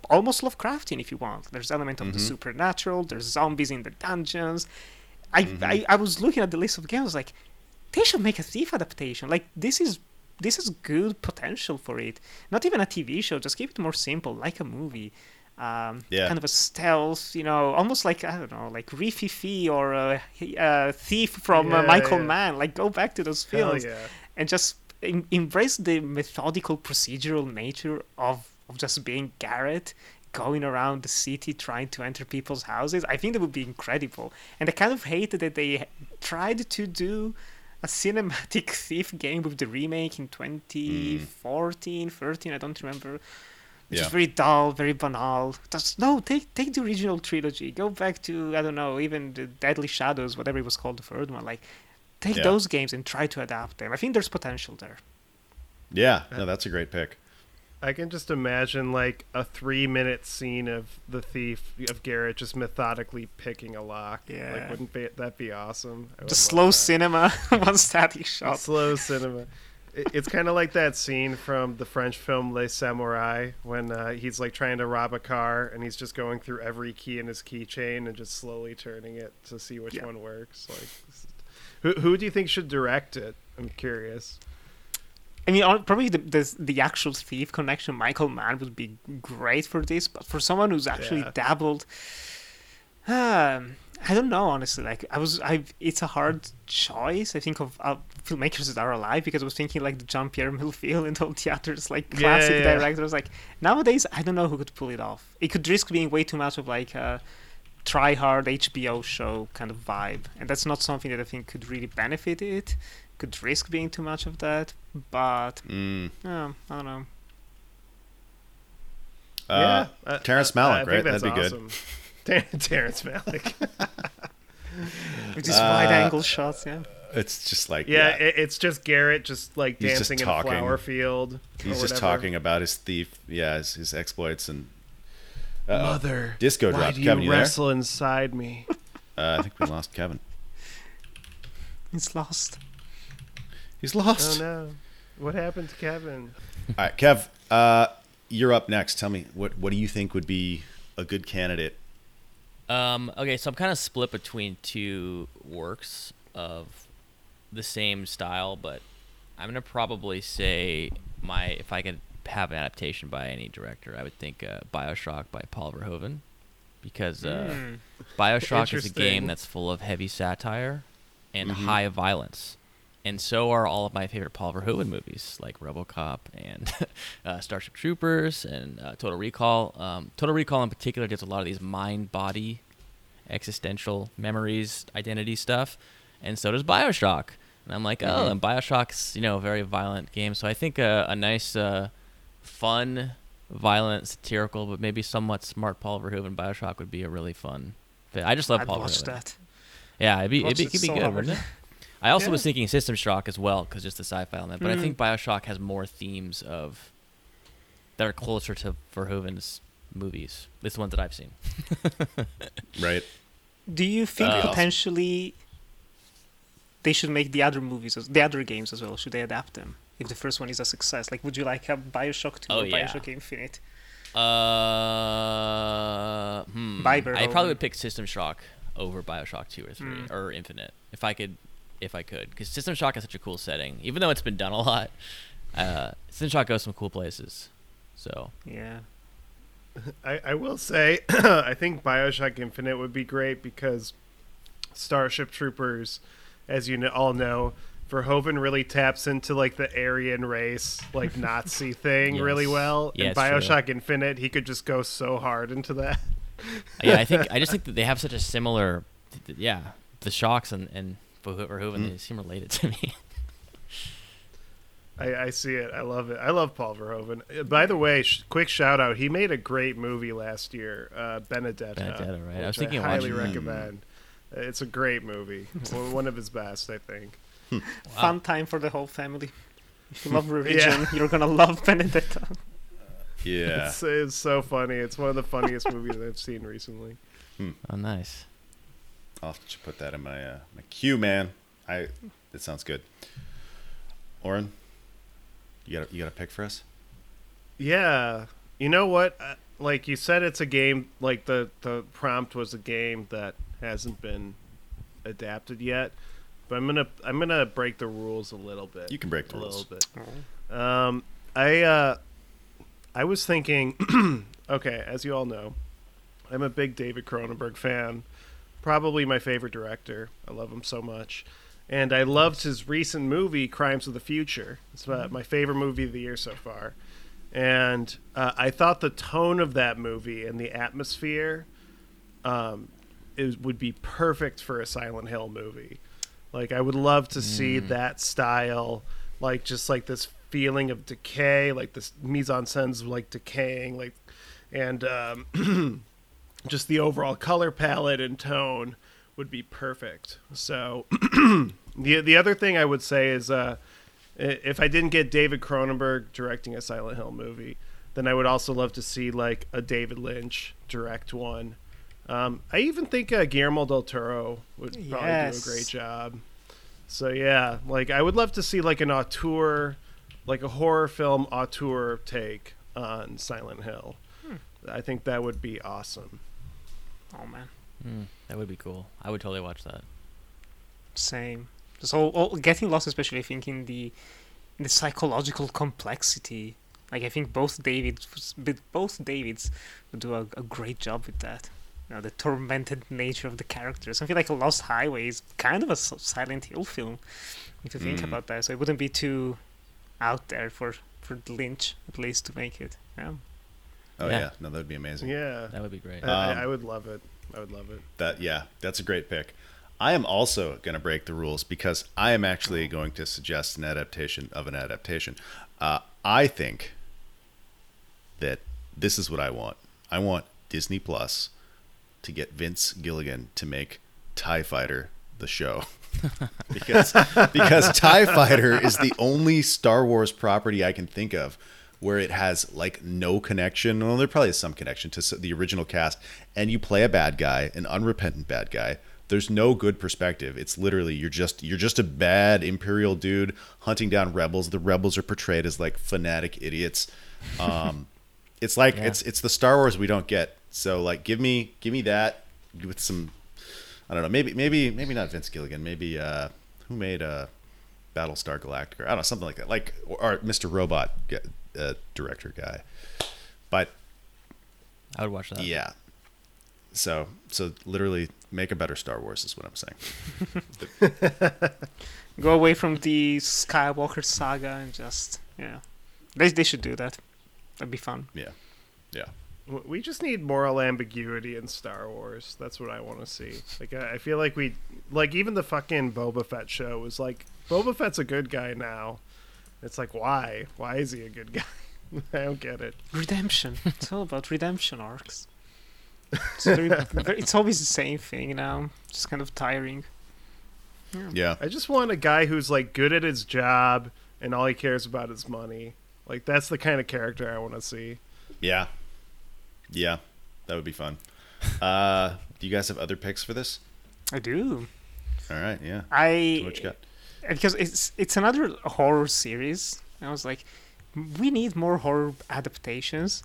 Almost Lovecraftian, if you want. There's element of the mm-hmm. supernatural. There's zombies in the dungeons. I, mm-hmm. I I was looking at the list of games, like, they should make a thief adaptation. Like this is this is good potential for it. Not even a TV show. Just keep it more simple, like a movie. Um, Yeah. Kind of a stealth, you know, almost like I don't know, like Rififi or a, uh Thief from uh, Yeah, Michael yeah. Mann. Like go back to those hell films yeah. and just em- embrace the methodical, procedural nature of of just being Garrett. Going around the city trying to enter people's houses, I think that would be incredible. And I kind of hated that they tried to do a cinematic thief game with the remake in 2014 13 i don't remember which Yeah. is very dull very banal just no take take the original trilogy go back to i don't know even the deadly shadows whatever it was called the third one like take Yeah. those games and try to adapt them i think there's potential there Yeah. No, that's a great pick. I can just imagine like a three-minute scene of the thief of Garrett just methodically picking a lock. Yeah. like wouldn't be, that be awesome? I would just slow that. cinema one static shot slow cinema. It- It's kind of like that scene from the French film Le Samouraï when uh, he's like trying to rob a car and he's just going through every key in his keychain and just slowly turning it to see which Yeah. one works. Like, who who do you think should direct it? I'm curious. I mean, probably the, the the actual thief connection, Michael Mann, would be great for this. But for someone who's actually Yeah. dabbled, um, I don't know. Honestly, like I was, I it's a hard choice. I think of uh, filmmakers that are alive because I was thinking like the Jean Pierre Melville and all theaters, like Yeah, classic yeah. directors. Like nowadays, I don't know who could pull it off. It could risk being way too much of like a try hard HBO show kind of vibe, and that's not something that I think could really benefit it. Could risk being too much of that, but Mm. I don't know. Uh, yeah, uh, Terrence Malick, think right? That'd be good. awesome. Ter- Terrence Malick. With these Uh, wide angle shots, yeah. It's just like yeah, yeah, It, it's just Garrett just like He's just dancing in a talking. flower field. he's just whatever. talking about his thief, yeah, his, his exploits and uh Mother, Disco why drop. do Kevin, you you there? wrestle inside me? Uh, I think we lost Kevin. He's lost. He's lost. oh no, what happened to Kevin? All right, Kev, uh, you're up next. Tell me what what do you think would be a good candidate? Um, okay, so I'm kind of split between two works of the same style, but I'm gonna probably say my if I could have an adaptation by any director, I would think uh, Bioshock by Paul Verhoeven, because uh, Mm. Bioshock is a game that's full of heavy satire and Mhm. high violence. And so are all of my favorite Paul Verhoeven movies, like RoboCop and uh, Starship Troopers and uh, Total Recall. Um, Total Recall, in particular, gets a lot of these mind-body, existential memories, identity stuff, and so does Bioshock. And I'm like, oh, Mhm. and Bioshock's you know a very violent game, so I think uh, a nice, uh, fun, violent, satirical, but maybe somewhat smart Paul Verhoeven Bioshock would be a really fun. Fit. I just love I'd Paul watch Verhoeven. that. Yeah, it'd be, it'd be, it it could be so good, hard. wouldn't it? I also Yeah. was thinking System Shock as well, because just the sci-fi element. But I Mm. think Bioshock has more themes of that are closer to Verhoeven's movies. At least the ones that I've seen. Right? Do you think Uh, potentially they should make the other movies, as, the other games as well? Should they adapt them? If the first one is a success, like would you like a Bioshock 2 Oh, or yeah. Bioshock Infinite? Uh, hmm. By I probably would pick System Shock over Bioshock Two or Three Mm. or Infinite if I could, if I could, because System Shock is such a cool setting. Even though it's been done a lot, uh, System Shock goes some cool places. So Yeah. I, I will say, I think Bioshock Infinite would be great because Starship Troopers, as you all know, Verhoeven really taps into like the Aryan race, like Nazi thing really well. Yeah, In it's true. Bioshock Infinite, he could just go so hard into that. yeah, I think I just think that they have such a similar, yeah, the Shocks and and Verhoeven Mm. they seem related to me. I, I see it. I love it. I love Paul Verhoeven. Uh, By the way, sh- quick shout out. He made a great movie last year, uh, Benedetta. Benedetta, right. I was thinking of highly recommend. Uh, It's a great movie. One one of his best, I think. Fun time for the whole family. If you love religion, you're gonna love Benedetta. Yeah. It's, it's so funny. It's one of the funniest movies I've seen recently. oh, nice. I'll just put that in my uh, my queue, man. I that sounds good. Oren, you got a, you got a pick for us? Yeah, you know what? Uh, Like you said, it's a game. Like the the prompt was a game that hasn't been adapted yet. But I'm gonna I'm gonna break the rules a little bit. You can break the a rules. little bit. Um, I uh, I was thinking. okay, as you all know, I'm a big David Cronenberg fan. Probably my favorite director. I love him so much, and I loved his recent movie, Crimes of the Future. It's uh, my favorite movie of the year so far. And uh, I thought the tone of that movie and the atmosphere um, is, would be perfect for a Silent Hill movie. Like I would love to see that style, like just like this feeling of decay, like this mise en scene's like decaying, like, and um, just the overall color palette and tone would be perfect. So the the other thing I would say is uh, if I didn't get David Cronenberg directing a Silent Hill movie, then I would also love to see like a David Lynch direct one. Um, I even think uh, Guillermo del Toro would probably Yes. do a great job. So yeah, like I would love to see like an auteur like a horror film auteur take on Silent Hill. Hmm. I think that would be awesome. Oh man, Hmm, that would be cool. I would totally watch that. same. So getting lost, especially I think in the the psychological complexity. Like I think both Davids, both Davids, would do a, a great job with that. You know, the tormented nature of the characters. I feel like a Lost Highway is kind of a Silent Hill film, if you think Mm. about that. So it wouldn't be too out there for for Lynch at least to make it. Yeah. Oh Yeah. yeah, no, that would be amazing. Yeah, That would be great. I, I- Um, I would love it. I would love it. That yeah, that's a great pick. I am also going to break the rules because I am actually going to suggest an adaptation of an adaptation. Uh, I think that this is what I want. I want Disney Plus to get Vince Gilligan to make Tie Fighter the show. because because Tie Fighter is the only Star Wars property I can think of where it has like no connection. Well, there probably is some connection to the original cast, and you play a bad guy, an unrepentant bad guy. There's no good perspective. It's literally you're just you're just a bad imperial dude hunting down rebels. The rebels are portrayed as like fanatic idiots. Um, it's like Yeah. it's it's the Star Wars we don't get. So like give me give me that with some I don't know, maybe maybe maybe not Vince Gilligan, maybe uh who made uh Battlestar Galactica? I don't know, something like that. Like or, or Mr. Robot g- uh, director guy. But I would watch that. yeah. So so literally make a better Star Wars is what I'm saying. Go away from the Skywalker saga and just yeah, they they should do that. That'd be fun. Yeah. Yeah. We just need moral ambiguity in Star Wars. That's what I want to see. Like I I feel like we like even the fucking Boba Fett show was like Boba Fett's a good guy now. It's like why? Why is he a good guy? I don't get it. Redemption. it's all about redemption arcs. It's, very, very- it's always the same thing now. Just kind of tiring. Yeah. I just want a guy who's like good at his job and all he cares about is money. Like that's the kind of character I want to see. Yeah. Yeah. That would be fun. Uh do you guys have other picks for this? I do. All right, yeah. I What you got? Because it's it's another horror series. I was like, we need more horror adaptations,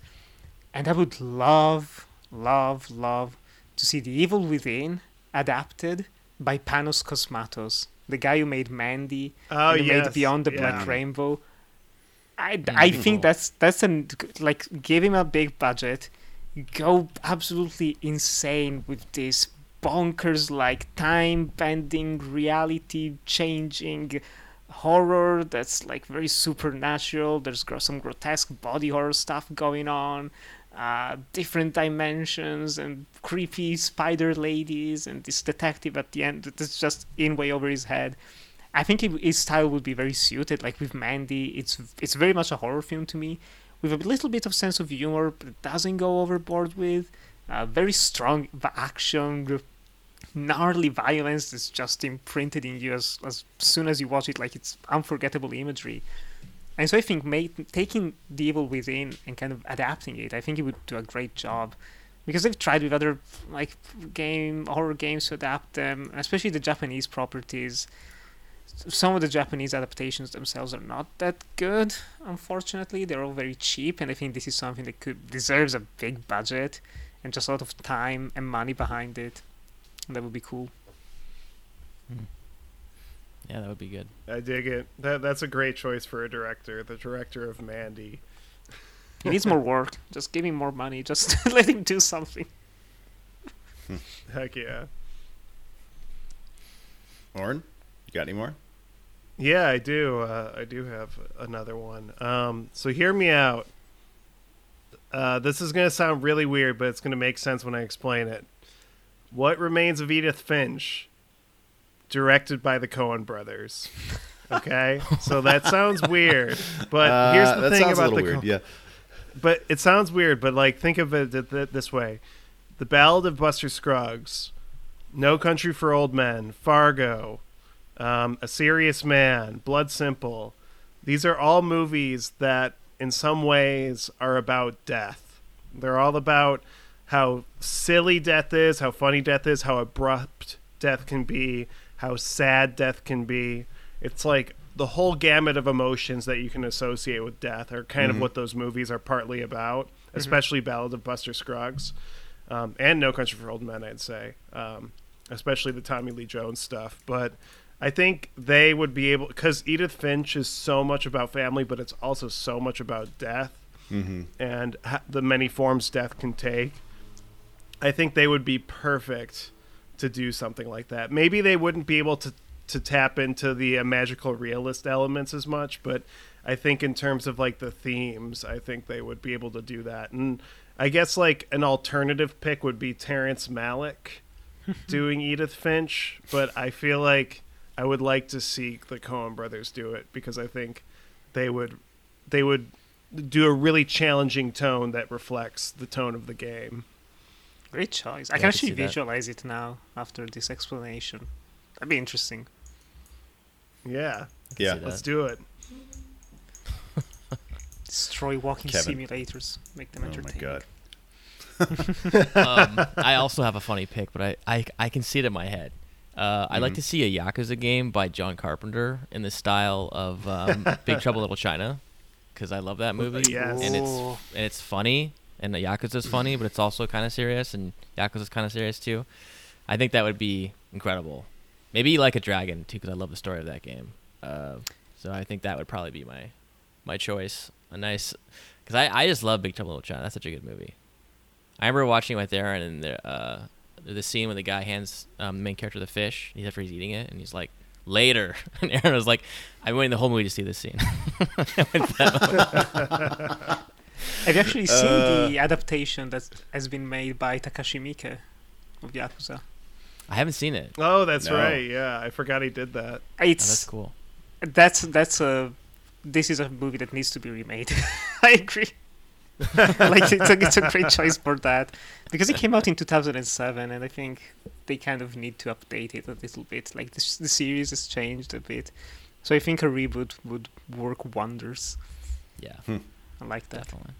and I would love, love, love to see The Evil Within adapted by Panos Cosmatos, the guy who made Mandy, Oh and who yes, made Beyond the yeah. Black Rainbow. I, I think that's that's an like give him a big budget, go absolutely insane with this bonkers like time bending reality changing horror that's like very supernatural there's some grotesque body horror stuff going on uh, different dimensions and creepy spider ladies and this detective at the end that's just in way over his head I think his style would be very suited. Like with Mandy, it's it's very much a horror film to me, with a little bit of sense of humor, but it doesn't go overboard with. Uh, very strong action, gnarly violence is just imprinted in you as as soon as you watch it. Like it's unforgettable imagery. And so I think make, taking The Evil Within and kind of adapting it, I think it would do a great job. Because they've tried with other like game horror games to adapt them, especially the Japanese properties some of the Japanese adaptations themselves are not that good. Unfortunately, they're all very cheap, and I think this is something that could deserves a big budget and just a lot of time and money behind it. And that would be cool. Yeah, that would be good. I dig it. That that's a great choice for a director. The director of Mandy. He needs more work. Just give him more money. Just let him do something. Heck yeah. Oren, you got any more? Yeah, I do. Uh, I do have another one. Um, so hear me out. Uh, this is going to sound really weird, but it's going to make sense when I explain it. What Remains of Edith Finch, directed by the Coen brothers. Okay, so that sounds weird, but here's Uh, the that thing about a the weird. Coen- Yeah. but it sounds weird. But like, think of it th- th- this way: The Ballad of Buster Scruggs, No Country for Old Men, Fargo, um, A Serious Man, Blood Simple. These are all movies that, in some ways, are about death. They're all about how silly death is, how funny death is, how abrupt death can be, how sad death can be. It's like the whole gamut of emotions that you can associate with death are kind of what those movies are partly about, especially Ballad of Buster Scruggs um, and No Country for Old Men, I'd say, um, especially the Tommy Lee Jones stuff. But I think they would be able because Edith Finch is so much about family, but it's also so much about death and the many forms death can take. I think they would be perfect to do something like that. Maybe they wouldn't be able to to tap into the uh, magical realist elements as much, but I think in terms of like the themes, I think they would be able to do that. And I guess like an alternative pick would be Terrence Malick doing Edith Finch, but I feel like I would like to see the Coen brothers do it because I think they would they would do a really challenging tone that reflects the tone of the game. Great choice. Yeah, I I can can actually see that. visualize it now after this explanation. That'd be interesting. Yeah, Yeah. let's do it. Destroy walking Kevin. simulators. Make them Oh my god. um, I also have a funny pick, but I, I, I can see it in my head. Uh, I'd like to see a Yakuza game by John Carpenter in the style of um, Big Trouble in Little China, because I love that movie. Yes. And it's and it's funny, and the Yakuza's funny, but it's also kind of serious, and Yakuza's kind of serious too. I think that would be incredible. Maybe like a dragon too, because I love the story of that game. Uh, so I think that would probably be my my choice. A nice, because I, I just love Big Trouble in Little China. That's such a good movie. I remember watching it with Aaron, and the uh, the scene when the guy hands um, the main character the fish. He's after he's eating it, and he's like, "Later." And Aaron was like, "I'm waiting the whole movie to see this scene." Have you actually seen Uh, the adaptation that has been made by Takashi Miike of Yakuza? I haven't seen it. Oh, that's No. right. Yeah, I forgot he did that. Oh, It's that's cool. that's that's a this is a movie that needs to be remade. I agree. like it's a, it's a great choice for that because it came out in 2007 and I think they kind of need to update it a little bit. Like this, the series has changed a bit, so I think a reboot would work wonders. Yeah, I like that. definitely.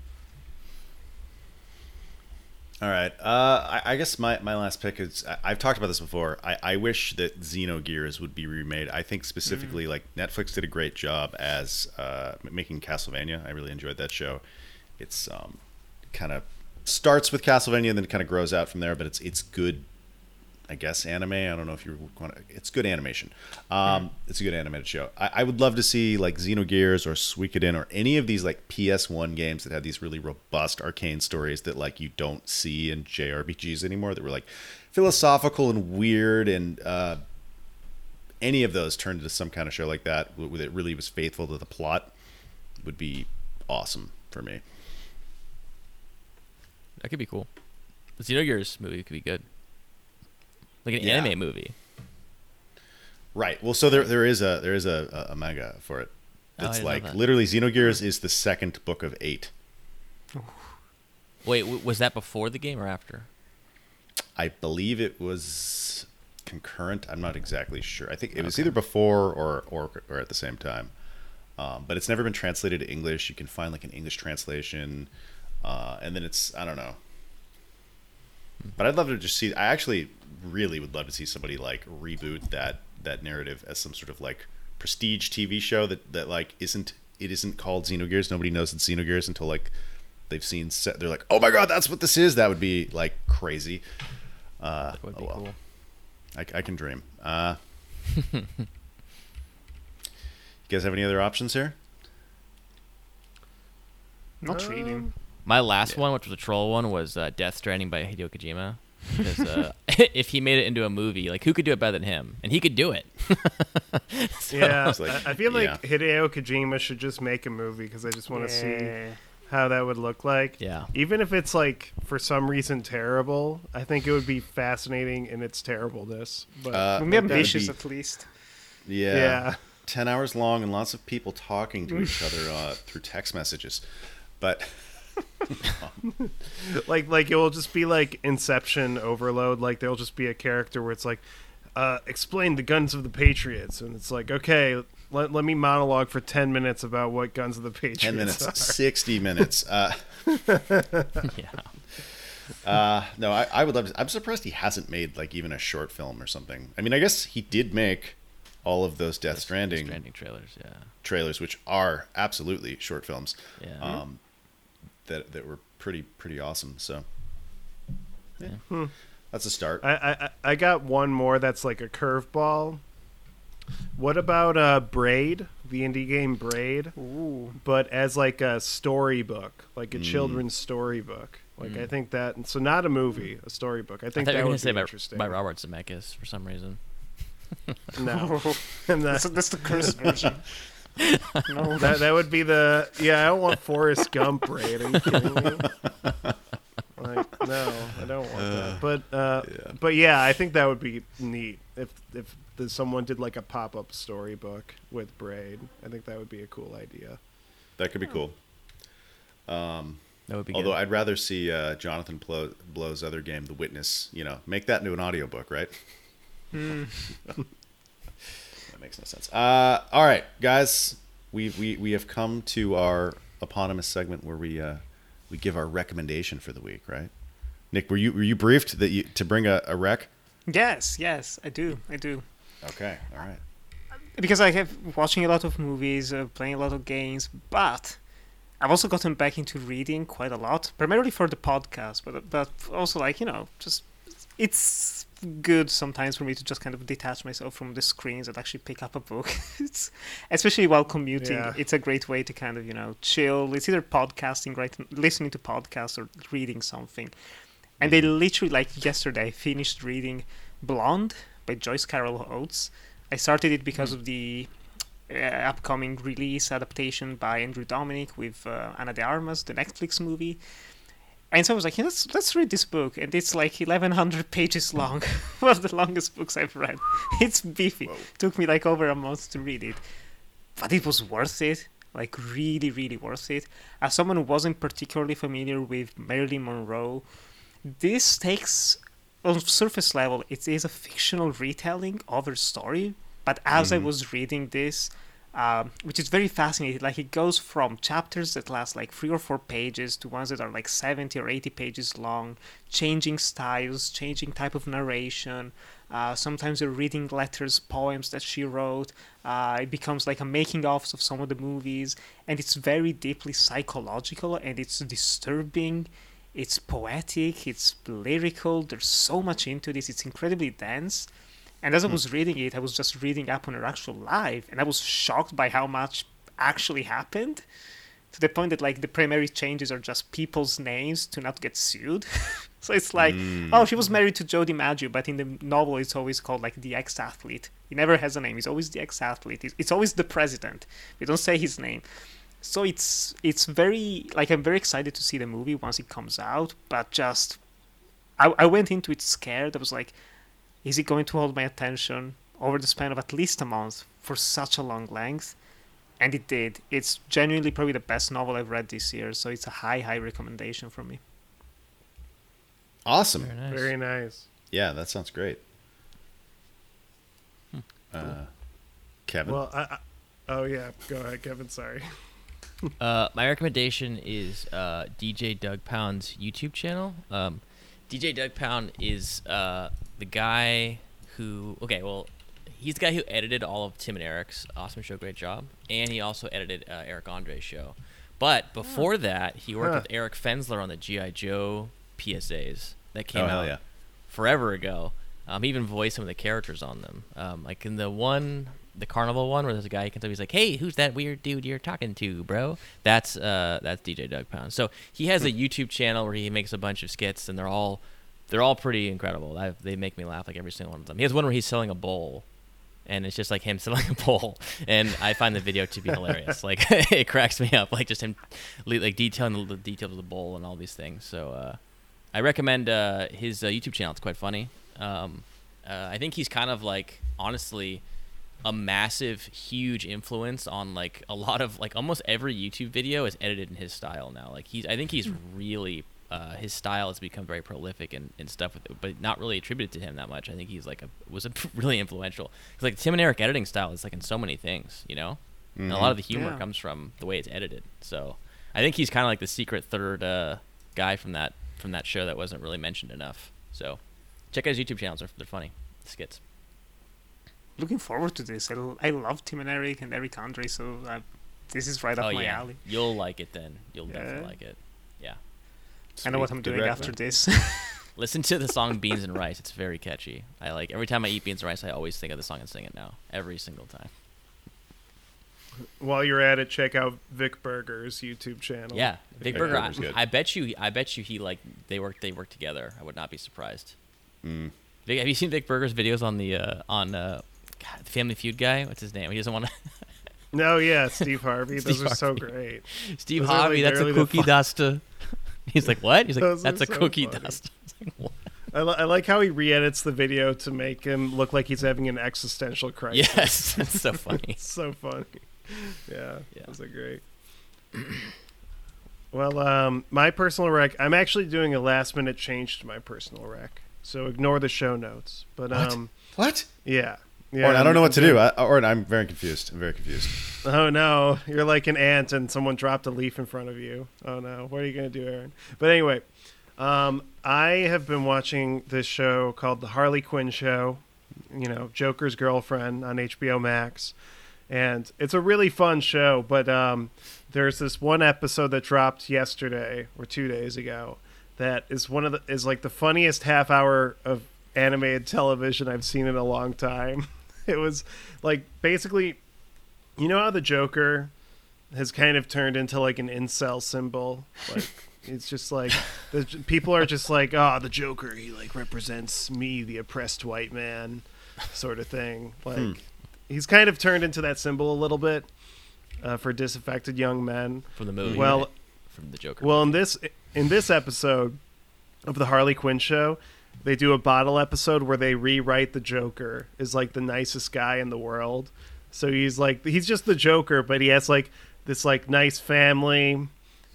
All right. Uh, I, I guess my, my last pick is I, I've talked about this before. I, I wish that Xenogears would be remade. I think specifically like Netflix did a great job as uh, making Castlevania. I really enjoyed that show. It's um, kind of starts with Castlevania and then kind of grows out from there, but it's it's good. I guess anime. I don't know if you want to. It's good animation. Um, It's a good animated show. I, I would love to see like Xenogears or Suikoden or any of these like PS1 games that have these really robust arcane stories that like you don't see in JRPGs anymore. That were like philosophical and weird, and uh, any of those turned into some kind of show like that that really was faithful to the plot would be awesome for me. That could be cool. The Xenogears movie could be good. Like an Yeah. anime movie. Right. Well, so there there is a there is a, a manga for it. Oh, That's didn't like that. literally Xenogears is the second book of eight. Wait, w- was that before the game or after? I believe it was concurrent. I'm not exactly sure. I think it was Okay. either before or or or at the same time. Um, but it's never been translated to English. You can find like an English translation, uh, and then it's I don't know. But I'd love to just see. I actually really would love to see somebody like reboot that that narrative as some sort of like prestige TV show that that like isn't it isn't called Xenogears. Nobody knows it's Xenogears until like they've seen. Set, they're like, oh my god, that's what this is. That would be like crazy. Uh, That would oh be well. cool. I, I can dream. Uh, you guys have any other options here? Not really. Um, My last Yeah. one, which was a troll one, was uh, Death Stranding by Hideo Kojima. Because uh, if he made it into a movie, like who could do it better than him? And he could do it. So- yeah, It's like- I, I feel like yeah. Hideo Kojima should just make a movie because I just want to see how that would look like. Yeah. Even if it's like for some reason terrible, I think it would be fascinating in its terribleness. But Uh, We'll be that would ambitious be- at least. Yeah. yeah, 10 hours long and lots of people talking to each other uh, through text messages. But like like it will just be like Inception overload. Like there'll just be a character where it's like, uh, explain the guns of the Patriots, and it's like, okay, let, let me monologue for ten minutes about what guns of the Patriots 10 minutes, are. 60 minutes. Uh, yeah. uh, no, I, I would love to. I'm surprised he hasn't made like even a short film or something. I mean, I guess he did make all of those Death Stranding, Stranding trailers. Yeah. trailers, which are absolutely short films, Yeah. um, that that were pretty pretty awesome. So, yeah, Hmm. that's a start. I, I I- I got one more that's like a curveball. What about uh Braid, the indie game Braid, Ooh. but as like a storybook, like a Mm. children's storybook? Like I Mm. think that so not a movie, a storybook. I I think you that were would say be by, interesting. by Robert Zemeckis for some reason. No, And That's, that's the cursed version. no, that that would be the yeah. I don't want Forrest Gump Braid. Are you kidding me? Like no, I don't want that. But uh, yeah. but yeah, I think that would be neat if if the, someone did like a pop up storybook with Braid. I think that would be a cool idea. That could be cool. Um, That would be although good. I'd rather see uh, Jonathan Blow, Blow's other game, The Witness. You know, make that into an audiobook, right? Hmm. Makes no sense. Uh, all right, guys, we we we have come to our eponymous segment where we uh, we give our recommendation for the week, right? Nick, were you were you briefed that you to bring a, a rec? Yes, yes, I do, I do. Okay, all right. Because I have watching a lot of movies, uh, playing a lot of games, but I've also gotten back into reading quite a lot, primarily for the podcast, but but also like you know, just it's good sometimes for me to just kind of detach myself from the screens and actually pick up a book. it's especially while commuting. Yeah. It's a great way to kind of you know chill. It's either podcasting, right, listening to podcasts, or reading something. And they literally like yesterday I finished reading Blonde by Joyce Carol Oates. I started it because of the uh, upcoming release adaptation by Andrew Dominik with uh, Ana de Armas, the Netflix movie. And so I was like, let's let's read this book, and it's like 1,100 pages long, one of the longest books I've read. It's beefy. Whoa. took me like over a month to read it, but it was worth it. Like really, really worth it. As someone who wasn't particularly familiar with Marilyn Monroe, this takes on surface level it is a fictional retelling of her story but as i Mhm. was reading this um, which is very fascinating. Like it goes from chapters that last like three or four pages to ones that are like 70 or 80 pages long changing styles changing type of narration. Uh, sometimes you're reading letters poems that she wrote. Uh, it becomes like a making ofs of some of the movies and it's very deeply psychological and it's disturbing. It's poetic, it's lyrical, there's so much into this, it's incredibly dense. And as I hmm. was reading it, I was just reading up on her actual life, and I was shocked by how much actually happened. To the point that like the primary changes are just people's names to not get sued. so it's like, hmm. oh, she was married to Joe DiMaggio, but in the novel it's always called like the ex-athlete. He never has a name. He's always the ex-athlete. It's, it's always the president. We don't say his name so it's it's very like I'm very excited to see the movie once it comes out, but just I, I went into it scared. I was like, is it going to hold my attention over the span of at least a month for such a long length? And it did. It's genuinely probably the best novel I've read this year, so it's a high, high recommendation from me. Awesome. Very nice. Very nice. Yeah, that sounds great. Hmm. Uh, Kevin. Well, I, I, oh yeah, go ahead, Kevin. Sorry. Uh, my recommendation is uh, DJ Doug Pound's YouTube channel. Um, DJ Doug Pound is uh, the guy who. Okay, well, he's the guy who edited all of Tim and Eric's Awesome Show, Great Job, and he also edited uh, Eric Andre's show. But before that, he worked Huh. with Eric Fensler on the GI Joe PSAs that came oh out yeah. forever ago. Um, he even voiced some of the characters on them. Um, like in the one, the carnival one, where there's a guy you can tell he's like, "Hey, who's that weird dude you're talking to, bro?" That's uh, that's DJ Doug Pound. So he has a YouTube channel where he makes a bunch of skits, and they're all they're all pretty incredible. I, they make me laugh like every single one of them. He has one where he's selling a bowl. And it's just like him selling a bowl, and I find the video to be hilarious. Like it cracks me up, like just him, like detailing the, details of the bowl and all these things. So uh, I recommend uh, his uh, YouTube channel. It's quite funny. Um, uh, I think he's kind of like honestly a massive, huge influence on like a lot of like almost every YouTube video is edited in his style now. Like he's, I think he's really uh, his style has become very prolific and, and stuff with it, but not really attributed to him that much. I think he's like a was a really influential. 'Cause, like Tim and Eric editing style is like in so many things, you know. And a lot of the humor Yeah. comes from the way it's edited. So I think he's kind of like the secret third uh, guy from that from that show that wasn't really mentioned enough. So check out his YouTube channels; they're, they're funny skits. looking forward to this. I love Tim and Eric and Eric Andre, so uh, this is right up oh my yeah, alley. you'll like it then. You'll Yeah. definitely like it. Yeah. I know what I'm doing rec, after man. this. Listen to the song "Beans and Rice." It's very catchy. I like every time I eat beans and rice, I always think of the song and sing it now. Every single time. While you're at it, check out Vic Berger's YouTube channel. Yeah, Big Vic Berger. I, good. I bet you. I bet you he like they work. They work together. I would not be surprised. Mm. Vic, have you seen Vic Berger's videos on the uh, on uh, God, the Family Feud guy? What's his name? He doesn't want to. No, yeah, Steve Harvey. Those Steve are so great. Steve Those Harvey. like, that's a literally the cookie fun- duster. He's like, what? He's like, Those that's a so cookie funny. dust. It's like. I, li- I like how he re-edits the video to make him look like he's having an existential crisis. Yes, that's so funny. It's so funny. Yeah, Yeah. those are great. well, um, my personal rec. I'm actually doing a last minute change to my personal rec, so ignore the show notes. But What? um, What? yeah, yeah. Oren, I don't know what I'm to do. doing- I, Oren, I'm very confused. I'm very confused. Oh no, you're like an ant and someone dropped a leaf in front of you. Oh no, what are you gonna do, Aaron? But anyway, um, I have been watching this show called The Harley Quinn Show. You know, Joker's girlfriend on HBO Max, and it's a really fun show. But um, there's this one episode that dropped yesterday or two days ago that is one of the is like the funniest half hour of animated television I've seen in a long time. It was like basically you know how the Joker has kind of turned into like an incel symbol? Like it's just like the people are just like, "Oh, the Joker, he like represents me, the oppressed white man." sort of thing. Like he's kind of turned into that symbol a little bit uh, for disaffected young men. From the movie. Well, from the Joker. Well, in this in this episode of the Harley Quinn show, they do a bottle episode where they rewrite the Joker is like the nicest guy in the world. So he's like he's just the Joker, but he has like this like nice family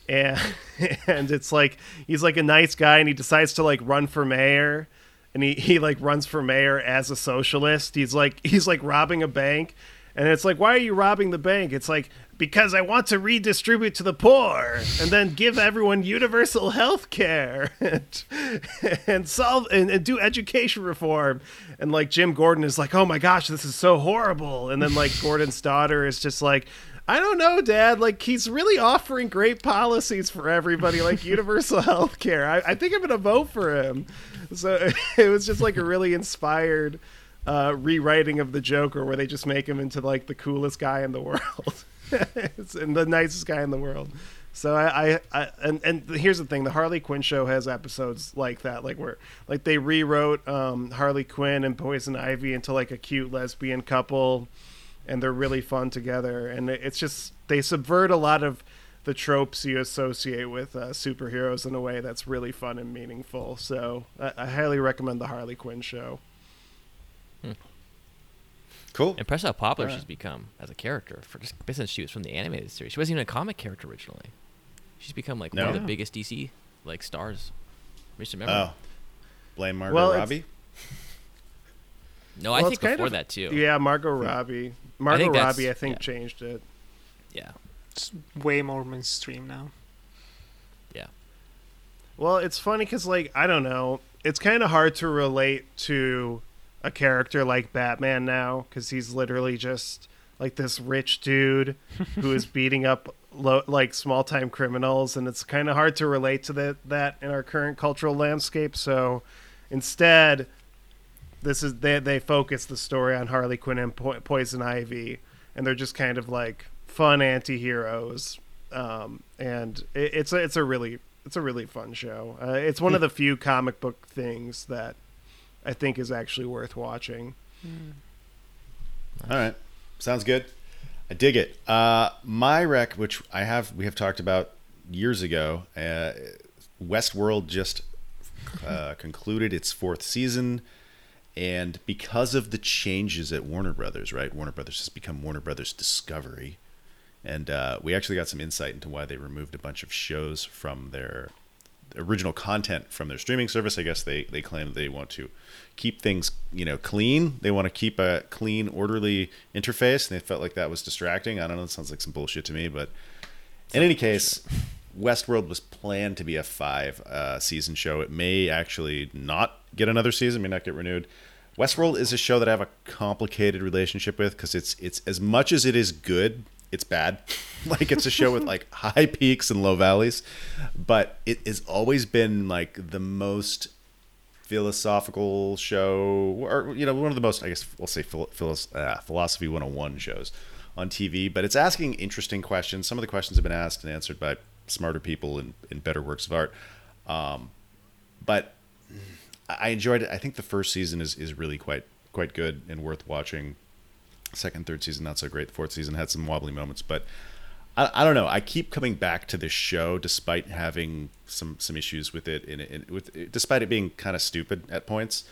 and and it's like he's like a nice guy and he decides to like run for mayor and he, he like runs for mayor as a socialist. He's like he's like robbing a bank and it's like why are you robbing the bank? It's like because I want to redistribute to the poor and then give everyone universal health care and, and solve and, and do education reform. And like Jim Gordon is like, oh my gosh, this is so horrible. And then like Gordon's daughter is just like, I don't know, Dad. Like he's really offering great policies for everybody, like universal health care. I, I think I'm gonna vote for him. So it was just like a really inspired uh, rewriting of the Joker, where they just make him into like the coolest guy in the world, It's- and the nicest guy in the world. So I, I, I and and here's the thing: the Harley Quinn show has episodes like that, like where like they rewrote um, Harley Quinn and Poison Ivy into like a cute lesbian couple, and they're really fun together. And it's just they subvert a lot of the tropes you associate with uh, superheroes in a way that's really fun and meaningful. So I, I highly recommend the Harley Quinn show. Cool. Impressed how popular Alright. she's become as a character for just since she was from the animated series. She wasn't even a comic character originally. She's become like one of the biggest DC like stars. Recent memory. Oh, blame Margot Well, Robbie. No, Well, I it's think kind before of- that too. Yeah, Margot hmm. Robbie. Margot think that's- Robbie, I think, yeah. changed it. Yeah. it's way more mainstream now. Yeah. Well, it's funny because, like, I don't know. It's kind of hard to relate to a character like Batman now because he's literally just like this rich dude who is beating up lo- like small time criminals, and it's kind of hard to relate to that that in our current cultural landscape. So instead, this is they they focus the story on Harley Quinn and po- Poison Ivy, and they're just kind of like fun anti-heroes. Um, and it, it's a it's a really it's a really fun show. Uh, it's one of the few comic book things that I think is actually worth watching. All right, sounds good. I dig it. Uh, my rec, which I have, we have talked about years ago. Uh, Westworld just uh, concluded its fourth season, and because of the changes at Warner Brothers, right? Warner Brothers has become Warner Brothers Discovery, and uh, we actually got some insight into why they removed a bunch of shows from their original content from their streaming service. I guess they they claim they want to keep things you know clean. They want to keep a clean, orderly interface, and they felt like that was distracting. I don't know. It sounds like some bullshit to me, but in any case, Westworld was planned to be a five uh, season show. It may actually not get another season, may not get renewed. Westworld is a show that I have a complicated relationship with because it's it's as much as it is good, it's bad. like it's a show with like high peaks and low valleys, but it has always been like the most philosophical show, or you know, one of the most I guess we'll say phil- philos- uh, philosophy 101 shows on TV. But it's asking interesting questions. Some of the questions have been asked and answered by smarter people in, in better works of art. Um, but I enjoyed it. I think the first season is, is really quite quite good and worth watching. Second, third season not so great. Fourth season had some wobbly moments, but I, I don't know. I keep coming back to this show despite having some some issues with it, and, with despite it being kind of stupid at points.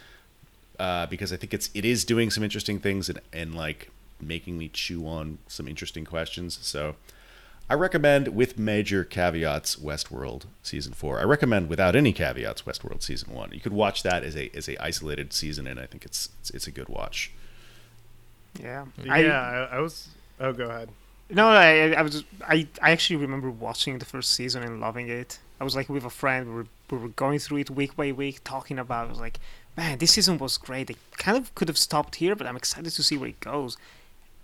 Uh, because I think it's it is doing some interesting things and and like making me chew on some interesting questions. So I recommend with major caveats Westworld season 4. I recommend without any caveats Westworld season 1. You could watch that as a as a isolated season and I think it's it's, it's a good watch. Yeah. yeah, I, I, I was. Oh, go ahead. No, I, I was I, I actually remember watching the first season and loving it. I was like with a friend, we were, we were going through it week by week, talking about. It. I was like, man, this season was great. They kind of could have stopped here, but I'm excited to see where it goes.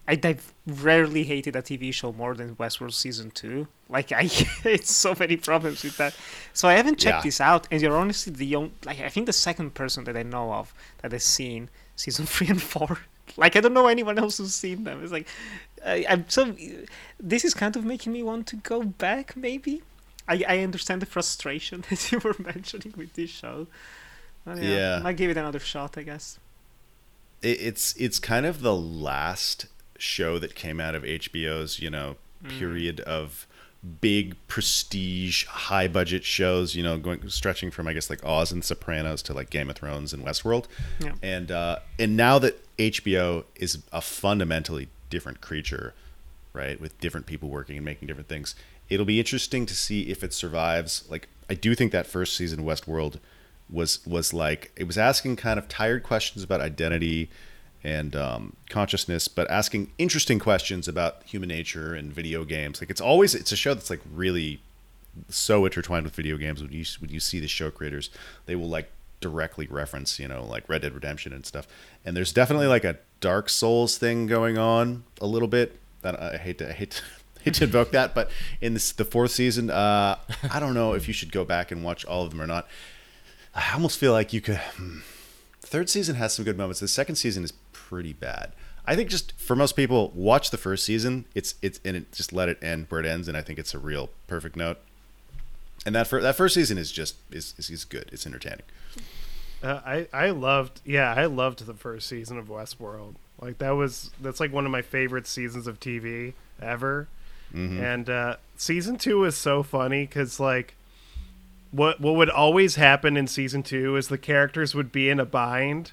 I I've rarely hated a TV show more than Westworld season two. Like I, it's so many problems with that. So I haven't checked Yeah. this out, and you're honestly the only, like I think the second person that I know of that has seen season three and four. Like I don't know anyone else who's seen them. It's like I, I'm so. This is kind of making me want to go back. Maybe I I understand the frustration that you were mentioning with this show. Yeah, Yeah. I give it another shot. I guess. It, it's it's kind of the last show that came out of HBO's, you know, period of big prestige high budget shows, you know, going stretching from I guess like Oz and Sopranos to like Game of Thrones and Westworld. Yeah. And uh and now that HBO is a fundamentally different creature, right, with different people working and making different things, it'll be interesting to see if it survives. Like I do think that first season Westworld was was like it was asking kind of tired questions about identity and um, consciousness, but asking interesting questions about human nature and video games. Like it's always it's a show that's like really so intertwined with video games. When you when you see the show creators, they will like directly reference you know like Red Dead Redemption and stuff. And there's definitely like a Dark Souls thing going on a little bit. That I hate to I hate to, hate to invoke that, but in this the fourth season, uh, I don't know if you should go back and watch all of them or not. I almost feel like you could. hmm. Third season has some good moments. The second season is pretty bad. I think just for most people, watch the first season. It's it's and it just let it end where it ends, and I think it's a real perfect note. And that fir- that first season is just is, is is good. It's entertaining. Uh, I I loved yeah I loved the first season of Westworld like that was that's like one of my favorite seasons of TV ever and uh, season two is so funny because like what what would always happen in season two is the characters would be in a bind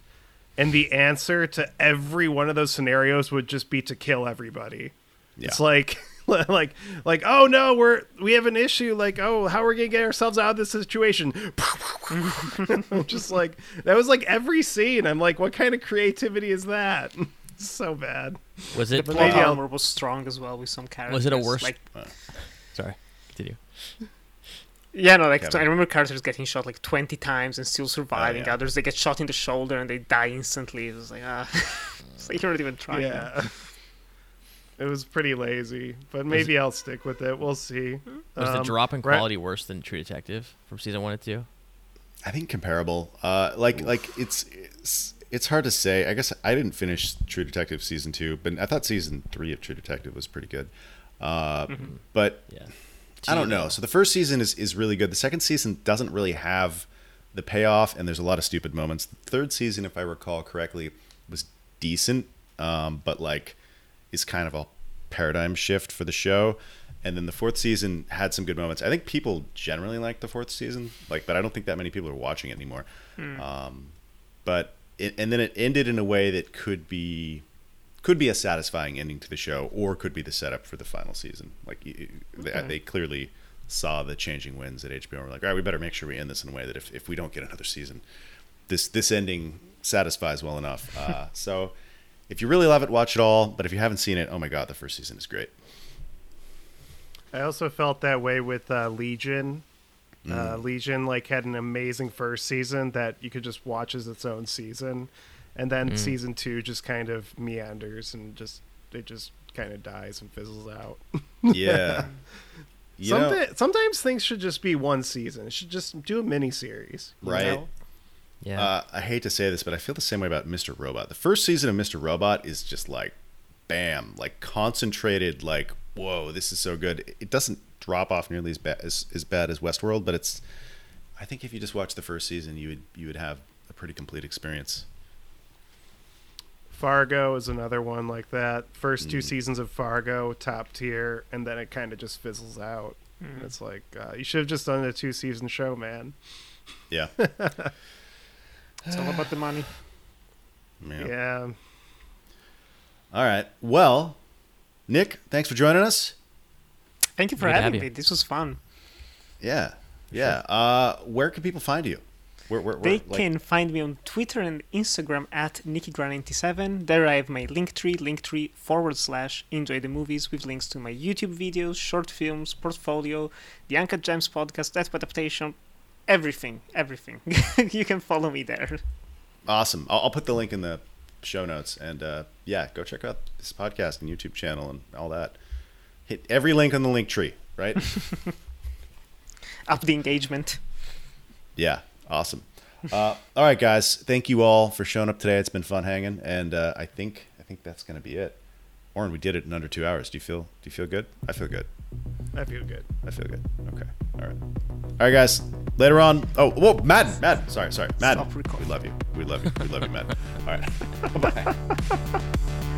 and the answer to every one of those scenarios would just be to kill everybody Yeah. it's like like like oh no we're we have an issue like oh how are we gonna get ourselves out of this situation just like that was like every scene i'm like what kind of creativity is that so bad Was it? The maybe plot I'll- armor was strong as well with some characters. Was it a worse- Like, Sorry, continue. yeah, no, like Kevin. I remember characters getting shot like twenty times and still surviving. yeah. Others they get shot in the shoulder and they die instantly. It was like ah, it's like you're not even trying. yeah it was pretty lazy but maybe i'll stick with it we'll see Was the Um, drop in right- quality worse than True Detective from season one and two? I think comparable. Uh, like like it's, it's it's hard to say. I guess I didn't finish True Detective season two, but I thought season three of True Detective was pretty good. Uh, But Yeah. I don't know. So the first season is, is really good. The second season doesn't really have the payoff, and there's a lot of stupid moments. The third season, if I recall correctly, was decent, um, but like is kind of a paradigm shift for the show. And then the fourth season had some good moments. I think people generally like the fourth season, like, but I don't think that many people are watching it anymore. Um, but it, and then it ended in a way that could be could be a satisfying ending to the show, or could be the setup for the final season. Like y- y- they, they clearly saw the changing winds at HBO. and were like, all right, we better make sure we end this in a way that if, if we don't get another season, this this ending satisfies well enough. Uh, so if you really love it, watch it all. But if you haven't seen it, oh my god, the first season is great. I also felt that way with uh, Legion. Uh, Legion like had an amazing first season that you could just watch as its own season, and then Mm. season two just kind of meanders and just it just kind of dies and fizzles out. Yeah. You know- sometimes things should just be one season. It should just do a mini series, Right. Yeah. Uh, I hate to say this, but I feel the same way about Mr. Robot. The first season of Mr. Robot is just like, bam, like concentrated, like, whoa, this is so good. It- It doesn't drop off nearly as bad as, as bad as Westworld, but it's. I think if you just watch the first season, you would you would have a pretty complete experience. Fargo is another one like that. First two Mm. seasons of Fargo, top tier, and then it kind of just fizzles out. And It's like uh, you should have just done a two season show, man. Yeah. It's all about the money. yeah. Yeah. All right. Well, Nick, thanks for joining us. Thank you for Good having you. me. This was fun. Yeah. Yeah. Uh, where can people find you? Where, where, where, They like- can find me on Twitter and Instagram at NikkiGran97. There I have my Linktree, Linktree forward slash Enjoy the Movies with links to my YouTube videos, short films, portfolio, the Uncut Gems podcast, Death by Adaptation, everything, everything. you can follow me there. Awesome. I'll, I'll put the link in the show notes. And uh, yeah, go check out this podcast and YouTube channel and all that. Hit every link on the link tree, right? Up the engagement. yeah. Awesome. Uh, all right, guys. Thank you all for showing up today. It's been fun hanging, and uh, I think I think that's gonna be it. Oren, we did it in under two hours. Do you feel Do you feel good? I feel good. I feel good. I feel good. Okay. All right. All right, guys. Later on. Oh, whoa, Madden. Madden. Sorry, sorry. Madden. Stop recording. We love you. We love you. We love you, Madden. All right. Bye.